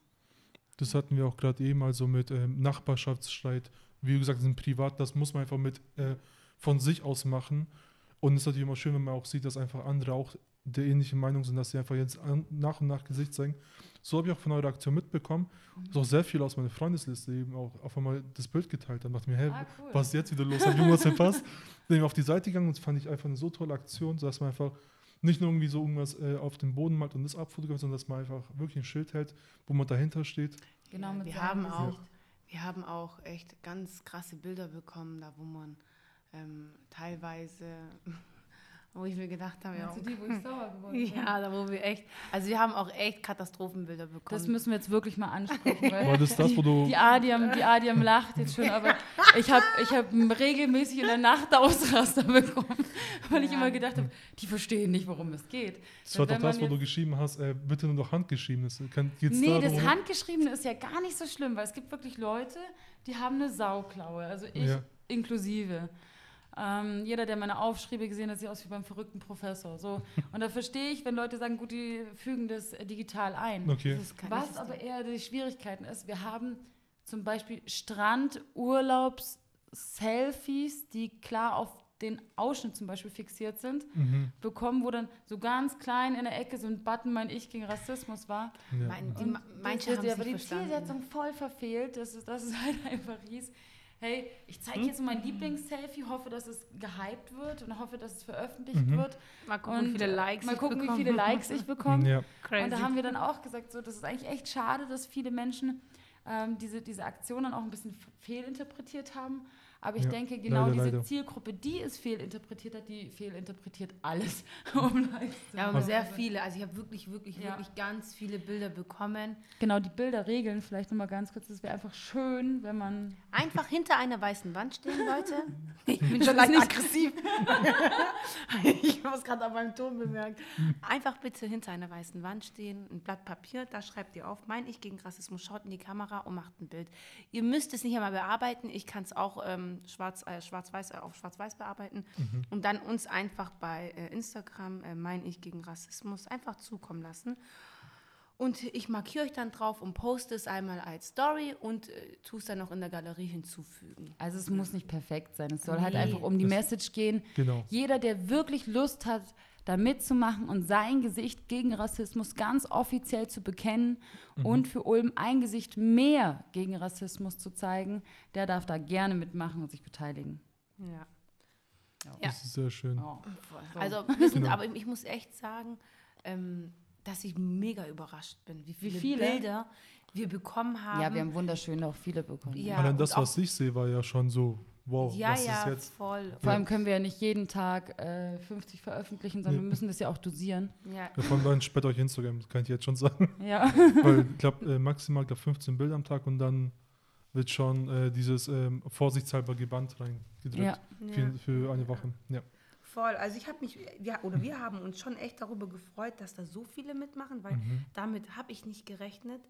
Das hatten wir auch gerade eben, also mit ähm, Nachbarschaftsstreit. Wie gesagt, sind privat, das muss man einfach mit äh, von sich aus machen. Und es ist natürlich immer schön, wenn man auch sieht, dass einfach andere auch der ähnlichen Meinung sind, dass sie einfach jetzt an, nach und nach Gesicht zeigen. So habe ich auch von eurer Aktion mitbekommen, dass auch sehr viele aus meiner Freundesliste eben auch auf einmal das Bild geteilt haben. Da dachte ich mir, hey, ah, cool. was ist jetzt wieder los? Hab ich irgendwas verpasst? Bin auf die Seite gegangen und das fand ich einfach eine so tolle Aktion, dass man einfach nicht nur irgendwie so irgendwas äh, auf dem Boden malt und das abfotografiert, sondern dass man einfach wirklich ein Schild hält, wo man dahinter steht. Genau, mit wir haben auch, wir haben auch echt ganz krasse Bilder bekommen, da wo man ähm, teilweise wo ich mir gedacht habe, ja. Die, wo ich sauer geworden bin. Ja, da wo wir echt, also wir haben auch echt Katastrophenbilder bekommen. Das müssen wir jetzt wirklich mal ansprechen. War das das, wo du... Die Adiam, die Adiam lacht jetzt schon, aber ich habe ich hab regelmäßig in der Nacht Ausraster bekommen, weil ja. ich immer gedacht habe, die verstehen nicht, worum es geht. Das war doch das, wo du geschrieben hast, äh, bitte nur noch handgeschriebenes. Kann, nee, das Handgeschriebene ist ja gar nicht so schlimm, weil es gibt wirklich Leute, die haben eine Sauklaue, also ich ja. inklusive. Ähm, jeder, der meine Aufschriebe gesehen hat, sieht aus wie beim verrückten Professor. So. Und da verstehe ich, wenn Leute sagen, gut, die fügen das digital ein. Okay. Was aber eher die Schwierigkeiten ist, wir haben zum Beispiel Strand, Urlaubs, Selfies, die klar auf den Ausschnitt zum Beispiel fixiert sind, mhm. bekommen, wo dann so ganz klein in der Ecke so ein Button, mein Ich gegen Rassismus war. Ja. Mein, die, manche haben aber die Zielsetzung voll verfehlt, dass dass es halt einfach hieß, hey, ich zeige hm? jetzt mein Lieblings-Selfie, hoffe, dass es gehypt wird und hoffe, dass es veröffentlicht mhm. wird. Mal gucken, und, wie viele Likes mal gucken, wie viele Likes ich bekomme. Ja. Und da haben wir dann auch gesagt, so, das ist eigentlich echt schade, dass viele Menschen ähm, diese, diese Aktion dann auch ein bisschen fehlinterpretiert haben. Aber ich ja, denke, genau leider, diese leider. Zielgruppe, die es fehlinterpretiert hat, die fehlinterpretiert alles. um ja, aber sehr viele. Also ich habe wirklich, wirklich, ja. wirklich ganz viele Bilder bekommen. Genau, die Bilder regeln vielleicht nochmal ganz kurz. Es wäre einfach schön, wenn man... Einfach hinter einer weißen Wand stehen, Leute. Ich bin schon leicht aggressiv. ich habe es gerade an meinem Ton bemerkt. Einfach bitte hinter einer weißen Wand stehen, ein Blatt Papier, da schreibt ihr auf, mein Ich gegen Rassismus, schaut in die Kamera und macht ein Bild. Ihr müsst es nicht einmal bearbeiten. Ich kann es auch... Ähm, schwarz, äh, schwarz-weiß, äh, auf schwarz-weiß bearbeiten mhm. und dann uns einfach bei äh, Instagram, äh, mein Ich gegen Rassismus, einfach zukommen lassen. Und ich markiere euch dann drauf und poste es einmal als Story und äh, tue es dann noch in der Galerie hinzufügen. Also es muss nicht perfekt sein. Es soll nee. halt einfach um die das Message gehen. Genau. Jeder, der wirklich Lust hat, da mitzumachen und sein Gesicht gegen Rassismus ganz offiziell zu bekennen mhm. und für Ulm ein Gesicht mehr gegen Rassismus zu zeigen, der darf da gerne mitmachen und sich beteiligen. Ja. Ja. Das ist sehr schön. Oh, also, sind, genau. aber ich muss echt sagen, ähm, dass ich mega überrascht bin, wie viele, wie viele, Bilder wir bekommen haben. Ja, wir haben wunderschön auch viele bekommen. Ja, Allein das, was ich sehe, war ja schon so wow, ja, was ja, ist jetzt? voll. Vor allem können wir ja nicht jeden Tag äh, 50 veröffentlichen, sondern ja. wir müssen das ja auch dosieren. Ja. ja von daher sperrt euch Instagram, das kann ich jetzt schon sagen. Ja. Weil ich glaube, äh, maximal glaub, 15 Bilder am Tag und dann wird schon äh, dieses ähm, vorsichtshalber Geband reingedrückt ja. für, für eine Woche. Ja. Voll. Also ich habe mich, wir, oder wir haben uns schon echt darüber gefreut, dass da so viele mitmachen, weil mhm. damit habe ich nicht gerechnet.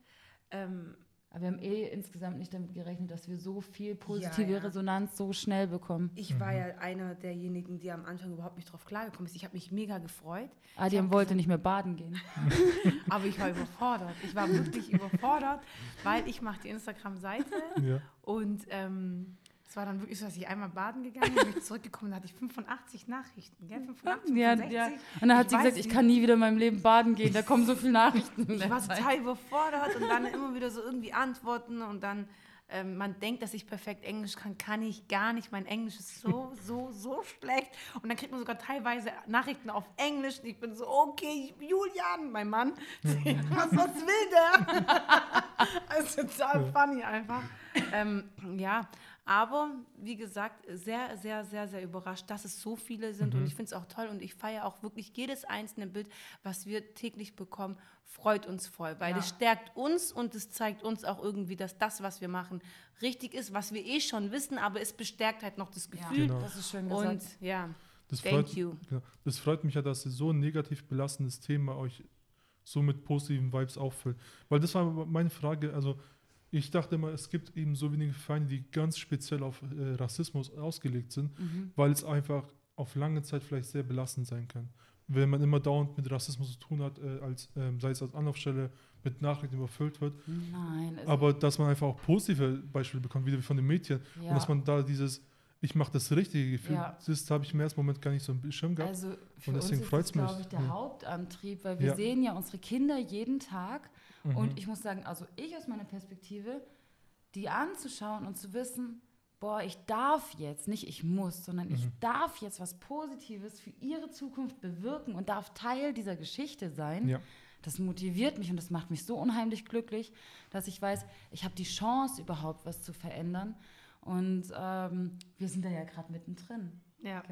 Ähm, aber wir haben eh insgesamt nicht damit gerechnet, dass wir so viel positive ja, ja. Resonanz so schnell bekommen. Ich mhm. war ja einer derjenigen, die am Anfang überhaupt nicht drauf klargekommen ist. Ich habe mich mega gefreut. Adiam wollte gesagt, nicht mehr baden gehen. aber ich war überfordert. Ich war wirklich überfordert, weil ich mache die Instagram-Seite ja. und ähm, es war dann wirklich so, dass ich einmal baden gegangen bin, bin zurückgekommen, da hatte ich 85 Nachrichten, gell? 85, ja, 65. Ja. Und dann hat ich sie gesagt, ich kann nie wieder in meinem Leben baden gehen, da kommen so viele Nachrichten. ich war total überfordert und dann immer wieder so irgendwie antworten und dann, ähm, man denkt, dass ich perfekt Englisch kann, kann ich gar nicht. Mein Englisch ist so, so, so schlecht. Und dann kriegt man sogar teilweise Nachrichten auf Englisch und ich bin so, okay, Julian, mein Mann, was, was will der? das ist total funny einfach. Ähm, ja, aber wie gesagt, sehr, sehr, sehr, sehr überrascht, dass es so viele sind. Mhm. Und ich finde es auch toll und ich feiere auch wirklich jedes einzelne Bild, was wir täglich bekommen, freut uns voll, weil es stärkt uns und es zeigt uns auch irgendwie, dass das, was wir machen, richtig ist, was wir eh schon wissen, aber es bestärkt halt noch das Gefühl. Ja, genau. Das ist schön gesagt. Und ja, das thank freut, you. Genau. Das freut mich ja, dass so ein negativ belastendes Thema euch so mit positiven Vibes auffüllt. Weil das war meine Frage, also ich dachte immer, es gibt eben so wenige Feinde, die ganz speziell auf äh, Rassismus ausgelegt sind, mhm. weil es einfach auf lange Zeit vielleicht sehr belastend sein kann. Wenn man immer dauernd mit Rassismus zu tun hat, äh, als, äh, sei es als Anlaufstelle, mit Nachrichten überfüllt wird. Nein. Also Aber dass man einfach auch positive Beispiele bekommt, wie von den Mädchen. Ja. Und dass man da dieses, ich mache das richtige Gefühl, ja. das habe ich im ersten Moment gar nicht so im Schirm gehabt. Also für und deswegen freut es mich. Das ist, glaube ich, der ja. Hauptantrieb, weil wir sehen ja unsere Kinder jeden Tag Mhm. Und ich muss sagen, also ich aus meiner Perspektive, die anzuschauen und zu wissen, boah, ich darf jetzt, nicht ich muss, sondern mhm. ich darf jetzt was Positives für ihre Zukunft bewirken und darf Teil dieser Geschichte sein. Ja. Das motiviert mich und das macht mich so unheimlich glücklich, dass ich weiß, ich habe die Chance überhaupt was zu verändern. Und ähm, wir sind da ja gerade mittendrin. Ja.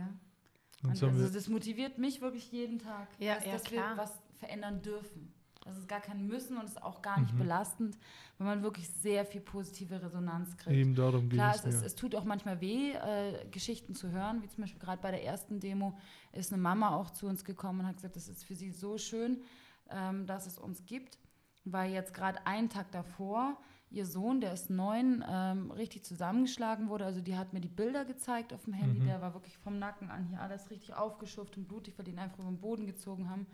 Und also das motiviert mich wirklich jeden Tag, ja, dass, ja, dass wir was verändern dürfen. Das ist gar kein Müssen und ist auch gar nicht mhm. belastend, weil man wirklich sehr viel positive Resonanz kriegt. Eben darum Klar, es, es, es, tut auch manchmal weh, äh, Geschichten zu hören, wie zum Beispiel gerade bei der ersten Demo ist eine Mama auch zu uns gekommen und hat gesagt, das ist für sie so schön, ähm, dass es uns gibt, weil jetzt gerade einen Tag davor ihr Sohn, der ist neun, ähm, richtig zusammengeschlagen wurde. Also die hat mir die Bilder gezeigt auf dem Handy, mhm. der war wirklich vom Nacken an hier alles richtig aufgeschufft und blutig, weil die ihn einfach über den Boden gezogen haben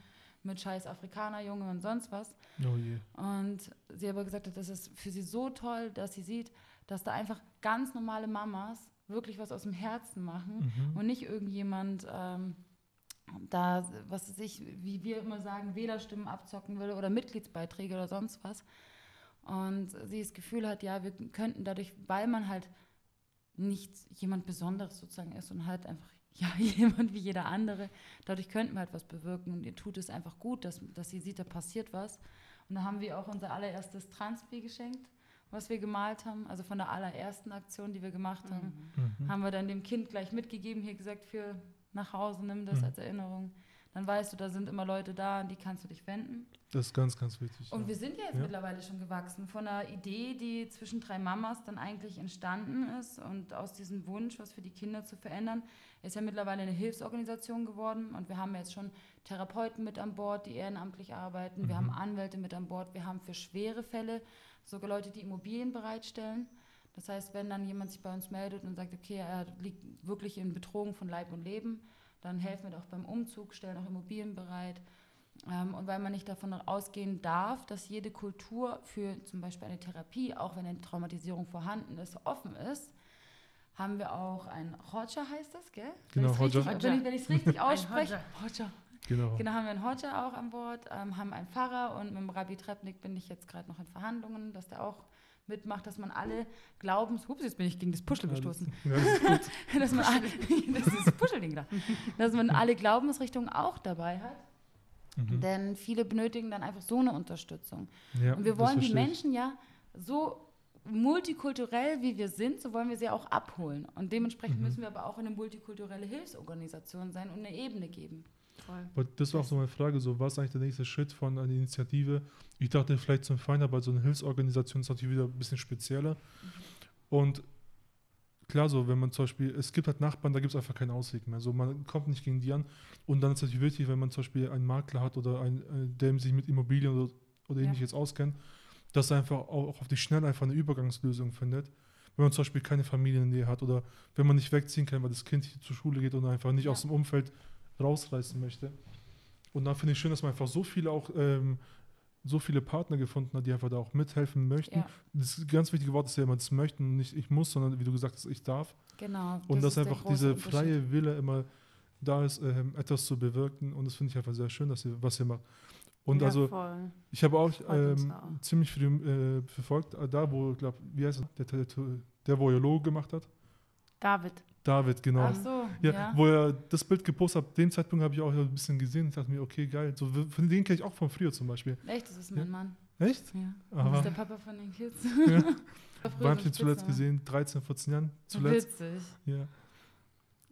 mit scheiß Afrikanerjunge und sonst was. Oh je. Und sie aber gesagt hat, das ist für sie so toll, dass sie sieht, dass da einfach ganz normale Mamas wirklich was aus dem Herzen machen mhm. und nicht irgendjemand ähm, da, was sich, wie wir immer sagen, Wählerstimmen abzocken will oder Mitgliedsbeiträge oder sonst was. Und sie das Gefühl hat, ja, wir könnten dadurch, weil man halt nicht jemand Besonderes sozusagen ist und halt einfach ja, jemand wie jeder andere. Dadurch könnten wir halt was bewirken und ihr tut es einfach gut, dass, dass sie sieht, da passiert was. Und da haben wir auch unser allererstes Transpi geschenkt, was wir gemalt haben. Also von der allerersten Aktion, die wir gemacht haben, mhm. haben wir dann dem Kind gleich mitgegeben, hier gesagt, für nach Hause, nimm das mhm. als Erinnerung dann weißt du, da sind immer Leute da, an die kannst du dich wenden. Das ist ganz, ganz wichtig. Und ja. wir sind ja jetzt ja. mittlerweile schon gewachsen von einer Idee, die zwischen drei Mamas dann eigentlich entstanden ist und aus diesem Wunsch, was für die Kinder zu verändern, ist ja mittlerweile eine Hilfsorganisation geworden und wir haben jetzt schon Therapeuten mit an Bord, die ehrenamtlich arbeiten, mhm. wir haben Anwälte mit an Bord, wir haben für schwere Fälle sogar Leute, die Immobilien bereitstellen. Das heißt, wenn dann jemand sich bei uns meldet und sagt, okay, er liegt wirklich in Bedrohung von Leib und Leben, dann helfen wir doch beim Umzug, stellen auch Immobilien bereit. Ähm, und weil man nicht davon ausgehen darf, dass jede Kultur für zum Beispiel eine Therapie, auch wenn eine Traumatisierung vorhanden ist, offen ist, haben wir auch ein Hodja heißt das, gell? Genau, wenn Hodja. Wenn ich es richtig ausspreche. Hodja. Genau. genau, haben wir einen Hodja auch an Bord, ähm, haben einen Pfarrer und mit dem Rabbi Trepnik bin ich jetzt gerade noch in Verhandlungen, dass der auch mitmacht, dass man alle Glaubens... Ups, jetzt bin ich gegen das Puschel gestoßen. Ja, das, dass man alle, das ist das Puschelding da. Dass man alle Glaubensrichtungen auch dabei hat. Mhm. Denn viele benötigen dann einfach so eine Unterstützung. Ja, und wir wollen die Menschen ja so multikulturell wie wir sind, so wollen wir sie auch abholen. Und dementsprechend mhm. müssen wir aber auch eine multikulturelle Hilfsorganisation sein und eine Ebene geben. Voll. Das war auch so meine Frage, so was ist eigentlich der nächste Schritt von einer Initiative? Ich dachte vielleicht zum Fein, aber so eine Hilfsorganisation ist natürlich wieder ein bisschen spezieller. Mhm. Und klar, so wenn man zum Beispiel, es gibt halt Nachbarn, da gibt es einfach keinen Ausweg mehr. So man kommt nicht gegen die an. Und dann ist es natürlich wichtig, wenn man zum Beispiel einen Makler hat oder einen, äh, der sich mit Immobilien oder, oder ja. ähnliches auskennt, dass er einfach auch auf die Schnelle einfach eine Übergangslösung findet wenn man zum Beispiel keine Familiennähe hat oder wenn man nicht wegziehen kann, weil das Kind zur Schule geht und einfach nicht ja. aus dem Umfeld rausreißen möchte. Und dann finde ich schön, dass man einfach so viele auch ähm, so viele Partner gefunden hat, die einfach da auch mithelfen möchten. Ja. Das ganz wichtige Wort ist ja immer, das möchten, nicht ich muss, sondern wie du gesagt hast, ich darf. Genau. Und das dass einfach diese freie Wille immer da ist, ähm, etwas zu bewirken. Und das finde ich einfach sehr schön, dass ihr, was ihr macht. Und ja, also, voll. ich habe auch, ähm, auch, ziemlich früh äh, verfolgt, äh, da wo, glaube wie heißt der, der, der, wo Logo gemacht hat. David. David, genau. Ach so, ja, ja. Wo er das Bild gepostet hat, dem Zeitpunkt habe ich auch ein bisschen gesehen und dachte mir, okay, geil. So, von den kenne ich auch von früher zum Beispiel. Echt, das ist mein ja. Mann. Echt? Ja. Das ist der Papa von den Kids. Ja. Wann habe ich ihn zuletzt gesehen? 13, 14 Jahren zuletzt. Witzig. Ja.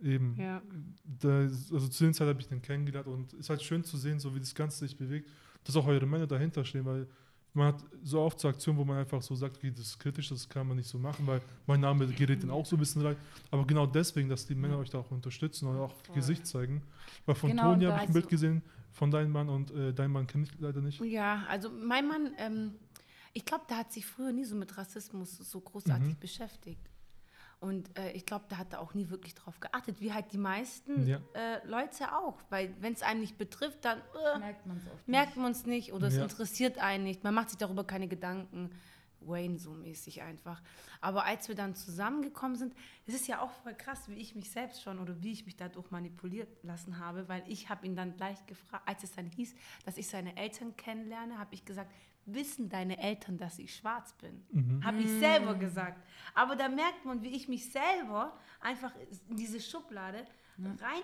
Eben. Ja. Da, also zu den Zeit habe ich den kennengelernt und es ist halt schön zu sehen, so wie das Ganze sich bewegt, dass auch eure Männer dahinter stehen, weil man hat so oft so Aktionen, wo man einfach so sagt, okay, das ist kritisch, das kann man nicht so machen, weil mein Name gerät dann auch so ein bisschen rein. Aber genau deswegen, dass die Männer euch da auch unterstützen und auch Voll. Gesicht zeigen. Weil von genau, Toni habe ich ein Bild gesehen, von deinem Mann und äh, dein Mann kenne ich leider nicht. Ja, also mein Mann, ähm, ich glaube, der hat sich früher nie so mit Rassismus so großartig mhm. beschäftigt. Und äh, ich glaube, da hat er auch nie wirklich drauf geachtet, wie halt die meisten ja. äh, Leute auch. Weil wenn es einen nicht betrifft, dann äh, merkt man es oft merkt man es nicht oder ja. es interessiert einen nicht. Man macht sich darüber keine Gedanken. Wayne so mäßig einfach. Aber als wir dann zusammengekommen sind, es ist ja auch voll krass, wie ich mich selbst schon oder wie ich mich dadurch manipuliert lassen habe, weil ich habe ihn dann gleich gefragt, als es dann hieß, dass ich seine Eltern kennenlerne, habe ich gesagt, wissen deine Eltern, dass ich schwarz bin? Mhm. Habe ich selber gesagt. Aber da merkt man, wie ich mich selber einfach in diese Schublade ja. rein,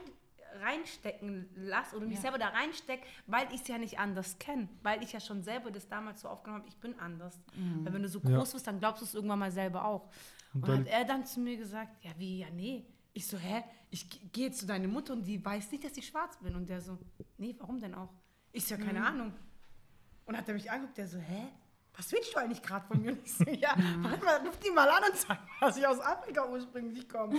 reinstecken lasse oder mich ja. selber da reinstecke, weil ich es ja nicht anders kenne. Weil ich ja schon selber das damals so aufgenommen habe, ich bin anders. Mhm. Weil wenn du so groß ja. bist, dann glaubst du es irgendwann mal selber auch. Und, und hat er dann zu mir gesagt, ja wie, ja nee. Ich so, hä? Ich gehe jetzt zu deiner Mutter und die weiß nicht, dass ich schwarz bin. Und der so, nee, warum denn auch? Ich so, ja, keine mhm. Ahnung. Und hat er mich angeguckt, der so, hä? Was willst du eigentlich gerade von mir? Und ich so, ja, warte mal, ruf die mal an und sag, dass ich aus Afrika ursprünglich komme.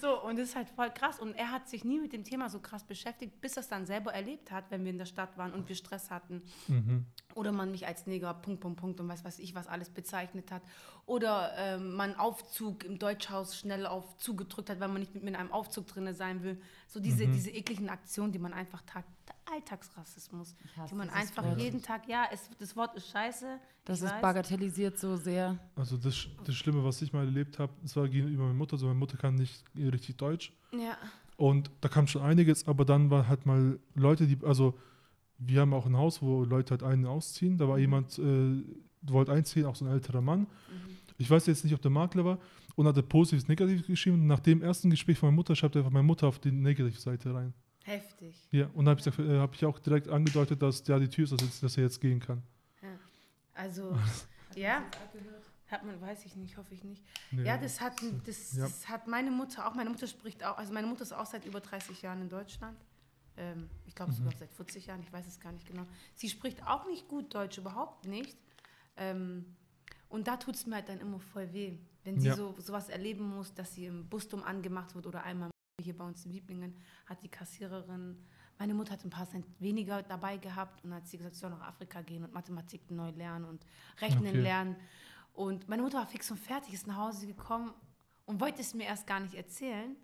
so, und das ist halt voll krass. Und er hat sich nie mit dem Thema so krass beschäftigt, bis er es dann selber erlebt hat, wenn wir in der Stadt waren und wir Stress hatten. Mhm. Oder man mich als Neger, Punkt, Punkt, Punkt und weiß was ich, was alles bezeichnet hat. Oder ähm, man Aufzug im Deutschhaus schnell auf zugedrückt hat, weil man nicht mit mir in einem Aufzug drin sein will. So diese, mhm. diese ekligen Aktionen, die man einfach tag Alltagsrassismus, die man einfach jeden Tag, ja, es, das Wort ist scheiße. Das ist weiß. bagatellisiert so sehr. Also das, das Schlimme, was ich mal erlebt habe, das war gegenüber meiner Mutter, so meine Mutter kann nicht richtig Deutsch. Ja. Und da kam schon einiges, aber dann war halt mal Leute, die, also wir haben auch ein Haus, wo Leute halt einen ausziehen, da war mhm. jemand, äh, wollte einziehen, auch so ein älterer Mann. Mhm. Ich weiß jetzt nicht, ob der Makler war und hat er positives, negatives geschrieben. Und nach dem ersten Gespräch von meiner Mutter schreibt er einfach meine Mutter auf die Negativseite rein. Heftig. Ja, und da habe ich, äh, hab ich auch direkt angedeutet, dass ja die Tür ist, dass, dass er jetzt gehen kann. Ja. Also, ja. Hat man, weiß ich nicht, hoffe ich nicht. Nee, ja, das hat, das, ja. das, hat meine Mutter auch. Meine Mutter spricht auch, also meine Mutter ist auch seit über 30 Jahren in Deutschland. Ähm, ich glaube mhm. sogar seit 40 Jahren, ich weiß es gar nicht genau. Sie spricht auch nicht gut Deutsch, überhaupt nicht. Ähm, und da tut es mir halt dann immer voll weh, wenn sie ja. so sowas erleben muss, dass sie im Bustum angemacht wird oder einmal hier bei uns in Wieblingen hat die Kassiererin, meine Mutter hat ein paar Cent weniger dabei gehabt und hat sie gesagt, sie soll nach Afrika gehen und Mathematik neu lernen und Rechnen okay. lernen. Und meine Mutter war fix und fertig, ist nach Hause gekommen und wollte es mir erst gar nicht erzählen.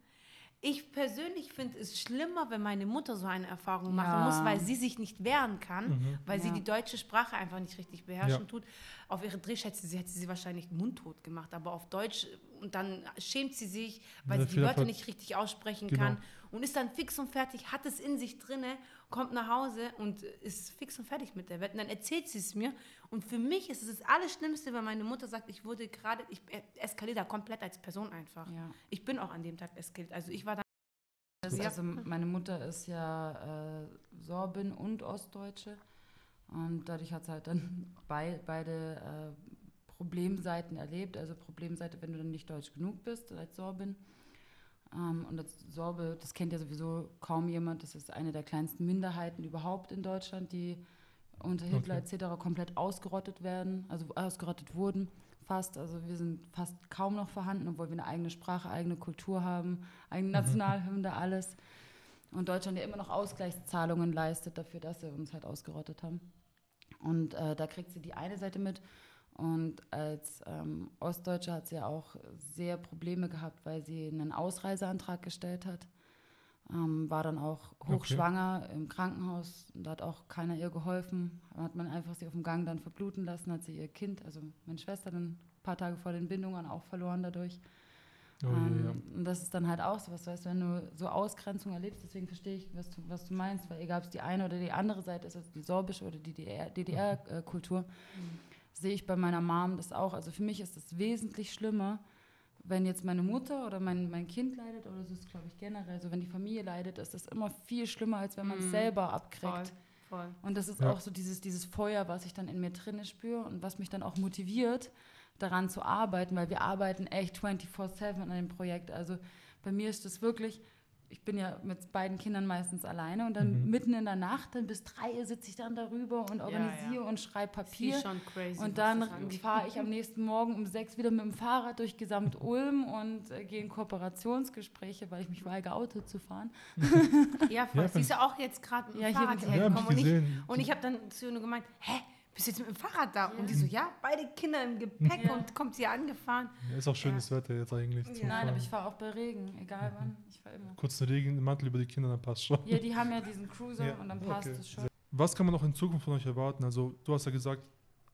Ich persönlich finde es schlimmer, wenn meine Mutter so eine Erfahrung machen ja. muss, weil sie sich nicht wehren kann, mhm. weil ja. sie die deutsche Sprache einfach nicht richtig beherrschen ja. tut. Auf ihre Drehschätze sie, hätte sie wahrscheinlich mundtot gemacht, aber auf Deutsch und dann schämt sie sich, weil sie die Wörter nicht richtig aussprechen genau. kann und ist dann fix und fertig, hat es in sich drinne, kommt nach Hause und ist fix und fertig mit der Welt. Und dann erzählt sie es mir. Und für mich ist es das Allerschlimmste, wenn meine Mutter sagt, ich wurde gerade, ich eskaliere da komplett als Person einfach. Ja. Ich bin auch an dem Tag eskaliert. Also ich war dann. Also meine Mutter ist ja äh, Sorbin und Ostdeutsche. Und dadurch hat sie halt dann bei, beide äh, Problemseiten erlebt. Also Problemseite, wenn du dann nicht deutsch genug bist als Sorbin ähm, und das Sorbe, das kennt ja sowieso kaum jemand. Das ist eine der kleinsten Minderheiten überhaupt in Deutschland, die unter Hitler okay. etc. komplett ausgerottet werden, also ausgerottet wurden fast. Also wir sind fast kaum noch vorhanden, obwohl wir eine eigene Sprache, eigene Kultur haben, eigene mhm. Nationalhymne, alles. Und Deutschland ja immer noch Ausgleichszahlungen leistet dafür, dass sie uns halt ausgerottet haben. Und äh, da kriegt sie die eine Seite mit. Und als ähm, Ostdeutsche hat sie ja auch sehr Probleme gehabt, weil sie einen Ausreiseantrag gestellt hat. Ähm, war dann auch hochschwanger okay. im Krankenhaus. Da hat auch keiner ihr geholfen. Da hat man einfach sie auf dem Gang dann verbluten lassen, hat sie ihr Kind, also meine Schwester, dann ein paar Tage vor den Bindungen auch verloren dadurch. Oh, ähm, ja. Und das ist dann halt auch so was, weißt wenn du so Ausgrenzung erlebst, deswegen verstehe ich, was du, was du meinst, weil egal ob es die eine oder die andere Seite ist, also die sorbische oder die DDR-Kultur, mhm. mhm sehe ich bei meiner Mom das auch. Also für mich ist es wesentlich schlimmer, wenn jetzt meine Mutter oder mein, mein Kind leidet, oder so ist es, glaube ich, generell, so wenn die Familie leidet, ist das immer viel schlimmer, als wenn man es mm, selber abkriegt. Voll, voll. Und das ist ja. auch so dieses, dieses Feuer, was ich dann in mir drinne spüre und was mich dann auch motiviert, daran zu arbeiten, weil wir arbeiten echt 24-7 an dem Projekt. Also bei mir ist das wirklich, ich bin ja mit beiden Kindern meistens alleine und dann mhm. mitten in der Nacht, dann bis drei sitze ich dann darüber und organisiere ja, ja. und schreibe Papier. Ist schon crazy, und dann fahre ich am nächsten Morgen um sechs wieder mit dem Fahrrad durch Gesamt Ulm und äh, gehe in Kooperationsgespräche, weil ich mich weigere, Auto zu fahren. ja, voll. Ja, Sie ist ja auch jetzt gerade mit dem ja, Fahrrad hergekommen. und ich, und ich habe dann zu ihr nur gemeint, hä? Bist du jetzt mit dem Fahrrad da? Ja. Und die so, ja, beide Kinder im Gepäck ja. und kommt sie angefahren. Ja, ist auch schönes ja. Wetter jetzt eigentlich. Nein, Fahren. aber ich fahre auch bei Regen, egal mhm. wann. Ich fahre immer. Kurz einen Regenmantel über die Kinder, dann passt schon. Ja, die haben ja diesen Cruiser und dann passt okay. es schon. Was kann man auch in Zukunft von euch erwarten? Also, du hast ja gesagt,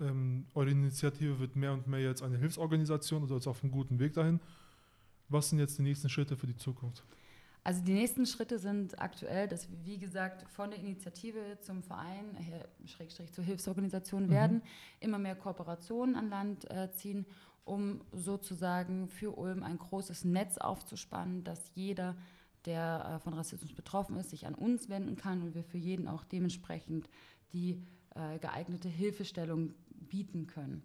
ähm, eure Initiative wird mehr und mehr jetzt eine Hilfsorganisation oder ist auf einem guten Weg dahin. Was sind jetzt die nächsten Schritte für die Zukunft? Also die nächsten Schritte sind aktuell, dass wir, wie gesagt, von der Initiative zum Verein, äh, Schrägstrich zur Hilfsorganisation mhm. werden, immer mehr Kooperationen an Land äh, ziehen, um sozusagen für Ulm ein großes Netz aufzuspannen, dass jeder, der äh, von Rassismus betroffen ist, sich an uns wenden kann und wir für jeden auch dementsprechend die äh, geeignete Hilfestellung bieten können.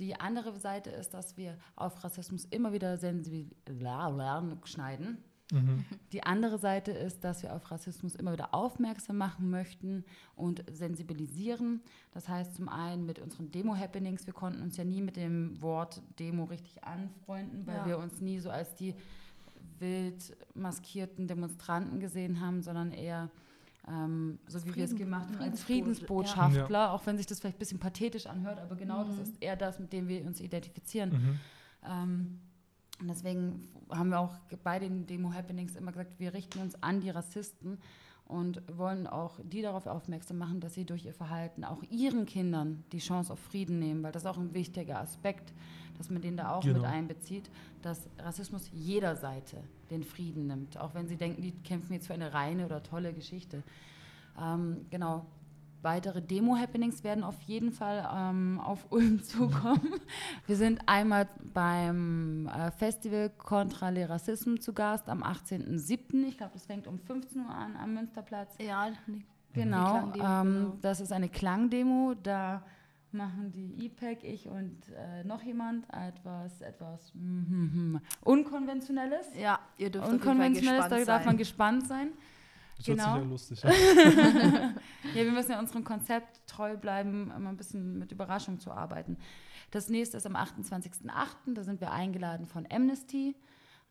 Die andere Seite ist, dass wir auf Rassismus immer wieder sensibil schneiden Mhm. Die andere Seite ist, dass wir auf Rassismus immer wieder aufmerksam machen möchten und sensibilisieren. Das heißt zum einen mit unseren Demo-Happenings, wir konnten uns ja nie mit dem Wort Demo richtig anfreunden, weil ja. wir uns nie so als die wild maskierten Demonstranten gesehen haben, sondern eher ähm, so wie wir es gemacht haben, als Friedensbotschafter, ja. auch wenn sich das vielleicht ein bisschen pathetisch anhört, aber genau mhm. das ist eher das, mit dem wir uns identifizieren. Mhm. Ähm, und deswegen haben wir auch bei den Demo-Happenings immer gesagt, wir richten uns an die Rassisten und wollen auch die darauf aufmerksam machen, dass sie durch ihr Verhalten auch ihren Kindern die Chance auf Frieden nehmen, weil das ist auch ein wichtiger Aspekt, dass man den da auch genau. mit einbezieht, dass Rassismus jeder Seite den Frieden nimmt, auch wenn sie denken, die kämpfen jetzt für eine reine oder tolle Geschichte. Ähm, genau, weitere Demo-Happenings werden auf jeden Fall ähm, auf Ulm zukommen. Wir sind einmal beim äh, Festival Contra le Racisme zu Gast am 18.07. Ich glaube, das fängt um 15 Uhr an am Münsterplatz. Ja, genau. Ähm, genau. Das ist eine Klangdemo. Da machen die E-Pack, ich und äh, noch jemand, etwas, etwas mm, Unkonventionelles. Ja, ihr dürft Unkonventionelles, da darf man gespannt sein. Das genau. hört sich ja lustig an. ja, wir müssen ja unserem Konzept treu bleiben, immer ein bisschen mit Überraschung zu arbeiten. Das nächste ist am 28.08., da sind wir eingeladen von Amnesty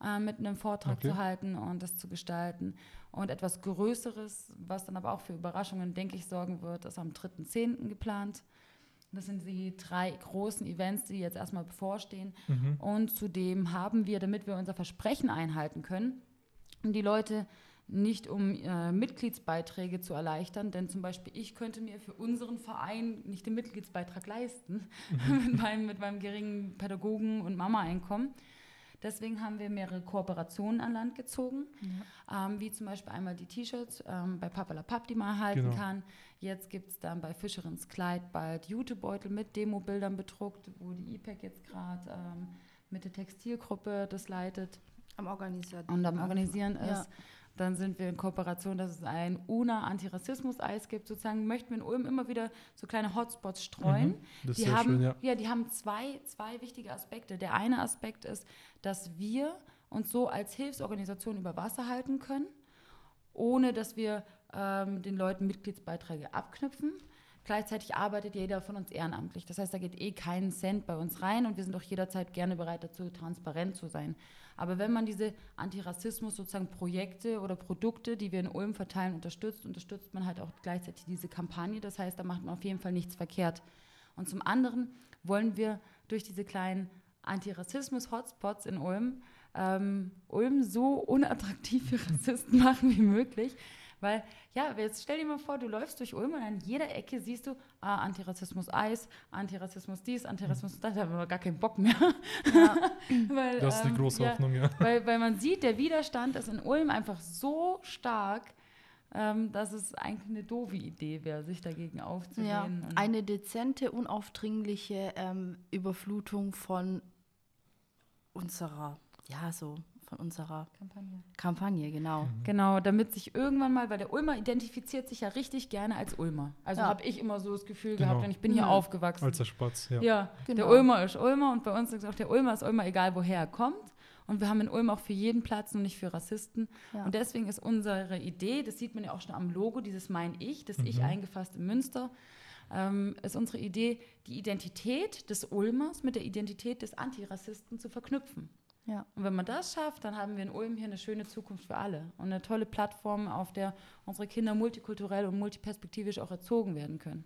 äh, mit einem Vortrag okay. zu halten und das zu gestalten. Und etwas Größeres, was dann aber auch für Überraschungen, denke ich, sorgen wird, ist am 3.10. geplant. Das sind die drei großen Events, die jetzt erstmal bevorstehen. Mhm. Und zudem haben wir, damit wir unser Versprechen einhalten können, die Leute nicht um äh, Mitgliedsbeiträge zu erleichtern, denn zum Beispiel ich könnte mir für unseren Verein nicht den Mitgliedsbeitrag leisten mit, meinem, mit meinem geringen Pädagogen- und Mama-Einkommen. Deswegen haben wir mehrere Kooperationen an Land gezogen, ja. ähm, wie zum Beispiel einmal die T-Shirts ähm, bei Papalapap, die man erhalten genau. kann. Jetzt gibt es dann bei Fischerins Kleid bald Jutebeutel mit Demobildern bedruckt, wo die IPEC jetzt gerade ähm, mit der Textilgruppe das leitet. Am Organisieren. Und am Organisieren ist. Ja. Dann sind wir in Kooperation, dass es ein UNA-Antirassismus-Eis gibt. Sozusagen möchten wir in Ulm immer wieder so kleine Hotspots streuen. Mhm, die haben, schön, ja. ja. die haben zwei, zwei wichtige Aspekte. Der eine Aspekt ist, dass wir uns so als Hilfsorganisation über Wasser halten können, ohne dass wir ähm, den Leuten Mitgliedsbeiträge abknüpfen. Gleichzeitig arbeitet jeder von uns ehrenamtlich. Das heißt, da geht eh kein Cent bei uns rein und wir sind auch jederzeit gerne bereit dazu, transparent zu sein. Aber wenn man diese Antirassismus sozusagen Projekte oder Produkte, die wir in Ulm verteilen, unterstützt, unterstützt man halt auch gleichzeitig diese Kampagne. Das heißt, da macht man auf jeden Fall nichts verkehrt. Und zum anderen wollen wir durch diese kleinen Antirassismus-Hotspots in Ulm ähm, Ulm so unattraktiv für Rassisten machen wie möglich. Weil, ja, jetzt stell dir mal vor, du läufst durch Ulm und an jeder Ecke siehst du ah, Antirassismus Eis, Antirassismus dies, Antirassismus das, da haben wir gar keinen Bock mehr. Ja. weil, das ist die ähm, große ähm, Hoffnung, ja. Weil, weil man sieht, der Widerstand ist in Ulm einfach so stark, ähm, dass es eigentlich eine doofe Idee wäre, sich dagegen aufzulehnen. Ja, eine dezente, unaufdringliche ähm, Überflutung von unserer, ja, so von unserer Kampagne. Kampagne, genau. Mhm. Genau, damit sich irgendwann mal, weil der Ulmer identifiziert sich ja richtig gerne als Ulmer. Also ja. habe ich immer so das Gefühl genau. gehabt und ich bin hier mhm. aufgewachsen. Als der Spatz, ja. Ja, genau. der Ulmer ist Ulmer und bei uns ist auch der Ulmer ist Ulmer, egal woher er kommt. Und wir haben in Ulm auch für jeden Platz und nicht für Rassisten. Ja. Und deswegen ist unsere Idee, das sieht man ja auch schon am Logo, dieses Mein Ich, das mhm. Ich eingefasst in Münster, ähm, ist unsere Idee, die Identität des Ulmers mit der Identität des Antirassisten zu verknüpfen. Ja. Und wenn man das schafft, dann haben wir in Ulm hier eine schöne Zukunft für alle und eine tolle Plattform, auf der unsere Kinder multikulturell und multiperspektivisch auch erzogen werden können.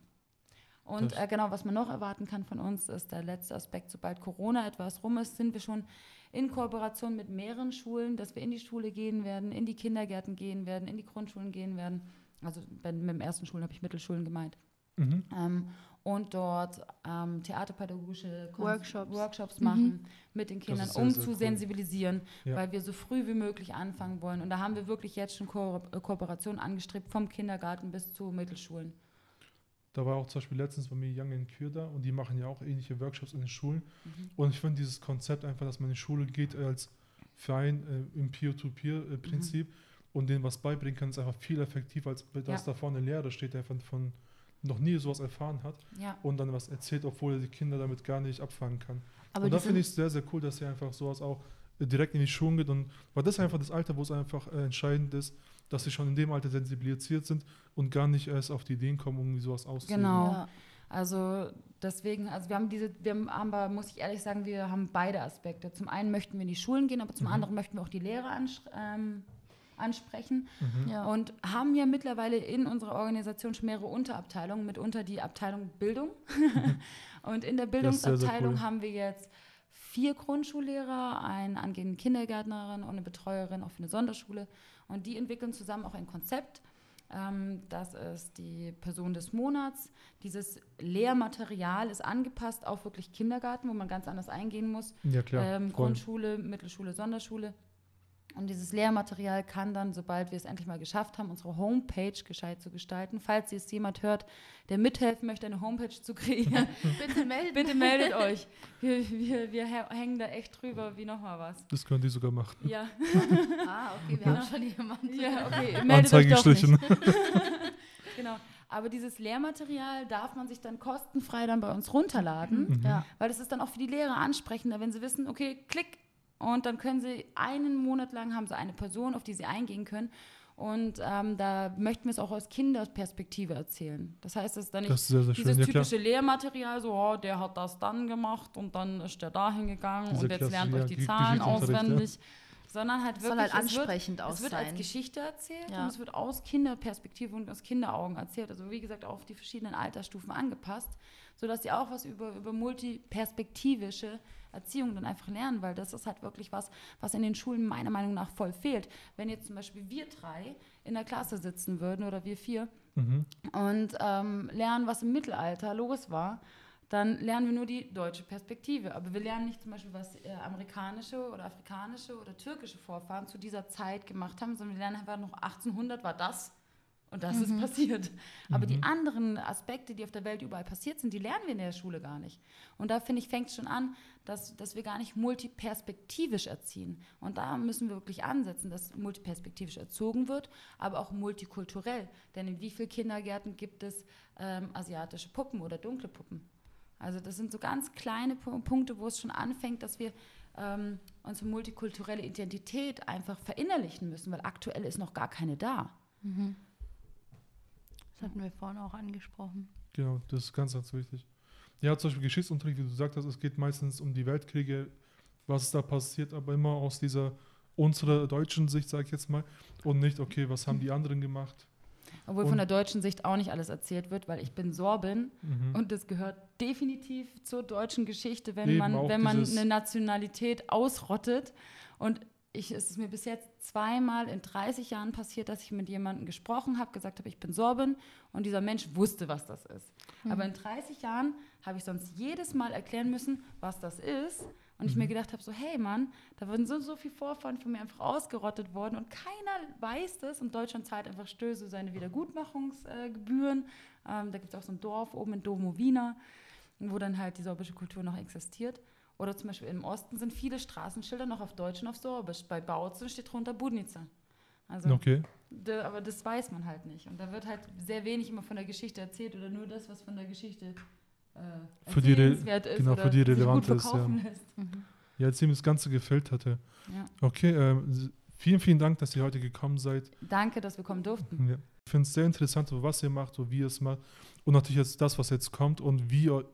Und äh, genau, was man noch erwarten kann von uns, ist der letzte Aspekt. Sobald Corona etwas rum ist, sind wir schon in Kooperation mit mehreren Schulen, dass wir in die Schule gehen werden, in die Kindergärten gehen werden, in die Grundschulen gehen werden. Also bei, mit dem ersten Schulen habe ich Mittelschulen gemeint. Mhm. Ähm, und dort ähm, theaterpädagogische Workshops, Workshops mhm. machen mhm. mit den Kindern, sehr, um sehr zu cool. sensibilisieren, ja. weil wir so früh wie möglich anfangen wollen. Und da haben wir wirklich jetzt schon Ko äh, Kooperationen angestrebt, vom Kindergarten bis zu Mittelschulen. Da war auch zum Beispiel letztens bei mir Young in Kür da und die machen ja auch ähnliche Workshops in den Schulen. Mhm. Und ich finde dieses Konzept einfach, dass man in die Schule geht als Verein äh, im Peer-to-Peer-Prinzip mhm. und denen was beibringen kann, ist einfach viel effektiver, als dass ja. da vorne ein Lehrer steht, der von, von noch nie sowas erfahren hat ja. und dann was erzählt, obwohl er die Kinder damit gar nicht abfangen kann. Aber und da finde ich es sehr, sehr cool, dass er einfach sowas auch äh, direkt in die Schulen geht. Und weil das einfach das Alter, wo es einfach äh, entscheidend ist, dass sie schon in dem Alter sensibilisiert sind und gar nicht erst auf die Ideen kommen, irgendwie sowas auszuprobieren. Genau. Ja. Also deswegen, also wir haben diese, wir haben aber, muss ich ehrlich sagen, wir haben beide Aspekte. Zum einen möchten wir in die Schulen gehen, aber zum mhm. anderen möchten wir auch die Lehrer ähm, ansprechen mhm. ja. und haben ja mittlerweile in unserer Organisation schon mehrere Unterabteilungen, mitunter die Abteilung Bildung. und in der Bildungsabteilung cool. haben wir jetzt vier Grundschullehrer, einen angehenden Kindergärtnerin und eine Betreuerin auch für eine Sonderschule. Und die entwickeln zusammen auch ein Konzept. Ähm, das ist die Person des Monats. Dieses Lehrmaterial ist angepasst auf wirklich Kindergarten, wo man ganz anders eingehen muss. Ja, klar. Ähm, Grundschule, Mittelschule, Sonderschule. Und dieses Lehrmaterial kann dann, sobald wir es endlich mal geschafft haben, unsere Homepage gescheit zu gestalten. Falls jetzt jemand hört, der mithelfen möchte, eine Homepage zu kreieren, bitte, meldet. bitte meldet euch. Wir, wir, wir hängen da echt drüber wie nochmal was. Das können die sogar machen. Ja. ah, okay, wir haben schon jemanden. Ja, okay, meldet euch doch nicht. genau. Aber dieses Lehrmaterial darf man sich dann kostenfrei dann bei uns runterladen, mhm. ja. weil das ist dann auch für die Lehrer ansprechender, wenn sie wissen, okay, klick, und dann können sie einen Monat lang haben sie eine Person, auf die sie eingehen können. Und ähm, da möchten wir es auch aus Kinderperspektive erzählen. Das heißt, es ist dann nicht ist sehr, sehr dieses schön. typische ja, Lehrmaterial, so, oh, der hat das dann gemacht und dann ist der da hingegangen und jetzt lernt euch die Zahlen auswendig. sondern halt wirklich halt ansprechend es wird, es wird als Geschichte erzählt ja. und es wird aus Kinderperspektive und aus Kinderaugen erzählt. Also wie gesagt, auf die verschiedenen Altersstufen angepasst, sodass sie auch was über, über multiperspektivische Erziehung dann einfach lernen, weil das ist halt wirklich was, was in den Schulen meiner Meinung nach voll fehlt. Wenn jetzt zum Beispiel wir drei in der Klasse sitzen würden oder wir vier mhm. und ähm, lernen, was im Mittelalter los war, dann lernen wir nur die deutsche Perspektive. Aber wir lernen nicht zum Beispiel, was äh, amerikanische oder afrikanische oder türkische Vorfahren zu dieser Zeit gemacht haben, sondern wir lernen einfach noch 1800 war das und das mhm. ist passiert. Aber mhm. die anderen Aspekte, die auf der Welt überall passiert sind, die lernen wir in der Schule gar nicht. Und da finde ich, fängt es schon an, dass, dass wir gar nicht multiperspektivisch erziehen. Und da müssen wir wirklich ansetzen, dass multiperspektivisch erzogen wird, aber auch multikulturell. Denn in wie vielen Kindergärten gibt es ähm, asiatische Puppen oder dunkle Puppen? Also das sind so ganz kleine Punkte, wo es schon anfängt, dass wir ähm, unsere multikulturelle Identität einfach verinnerlichen müssen, weil aktuell ist noch gar keine da. Mhm. Das hatten wir vorhin auch angesprochen. Genau, das ist ganz, ganz wichtig. Ja, zum Beispiel Geschichtsunterricht, wie du gesagt hast, es geht meistens um die Weltkriege, was ist da passiert, aber immer aus dieser unserer deutschen Sicht, sage ich jetzt mal, und nicht, okay, was haben die anderen gemacht. Obwohl und von der deutschen Sicht auch nicht alles erzählt wird, weil ich bin Sorbin mhm. und das gehört definitiv zur deutschen Geschichte, wenn Eben man, wenn man eine Nationalität ausrottet. Und ich, es ist mir bis jetzt zweimal in 30 Jahren passiert, dass ich mit jemandem gesprochen habe, gesagt habe, ich bin Sorbin und dieser Mensch wusste, was das ist. Mhm. Aber in 30 Jahren habe ich sonst jedes Mal erklären müssen, was das ist. Und mhm. ich mir mhm. gedacht habe, so, hey Mann, da wurden so, so viele Vorfahren von mir einfach ausgerottet worden und keiner weiß das. Und Deutschland zahlt einfach Stöße seine Wiedergutmachungsgebühren. Ähm, da gibt es auch so ein Dorf oben in Domowina, wo dann halt die sorbische Kultur noch existiert. Oder zum Beispiel im Osten sind viele Straßenschilder noch auf Deutsch und auf Sorbisch. Bei Bautzen steht drunter Budnica. Also, okay. Aber das weiß man halt nicht. Und da wird halt sehr wenig immer von der Geschichte erzählt oder nur das, was von der Geschichte äh, für die ist. Genau, für die relevant ist. Ja. Mhm. ja, als ihm das Ganze gefällt hatte. Ja. Okay, äh, vielen, vielen Dank, dass ihr heute gekommen seid. Danke, dass wir kommen durften. Ja. Ich finde es sehr interessant, was ihr macht, wie ihr es macht. Und natürlich jetzt das, was jetzt kommt und wie ihr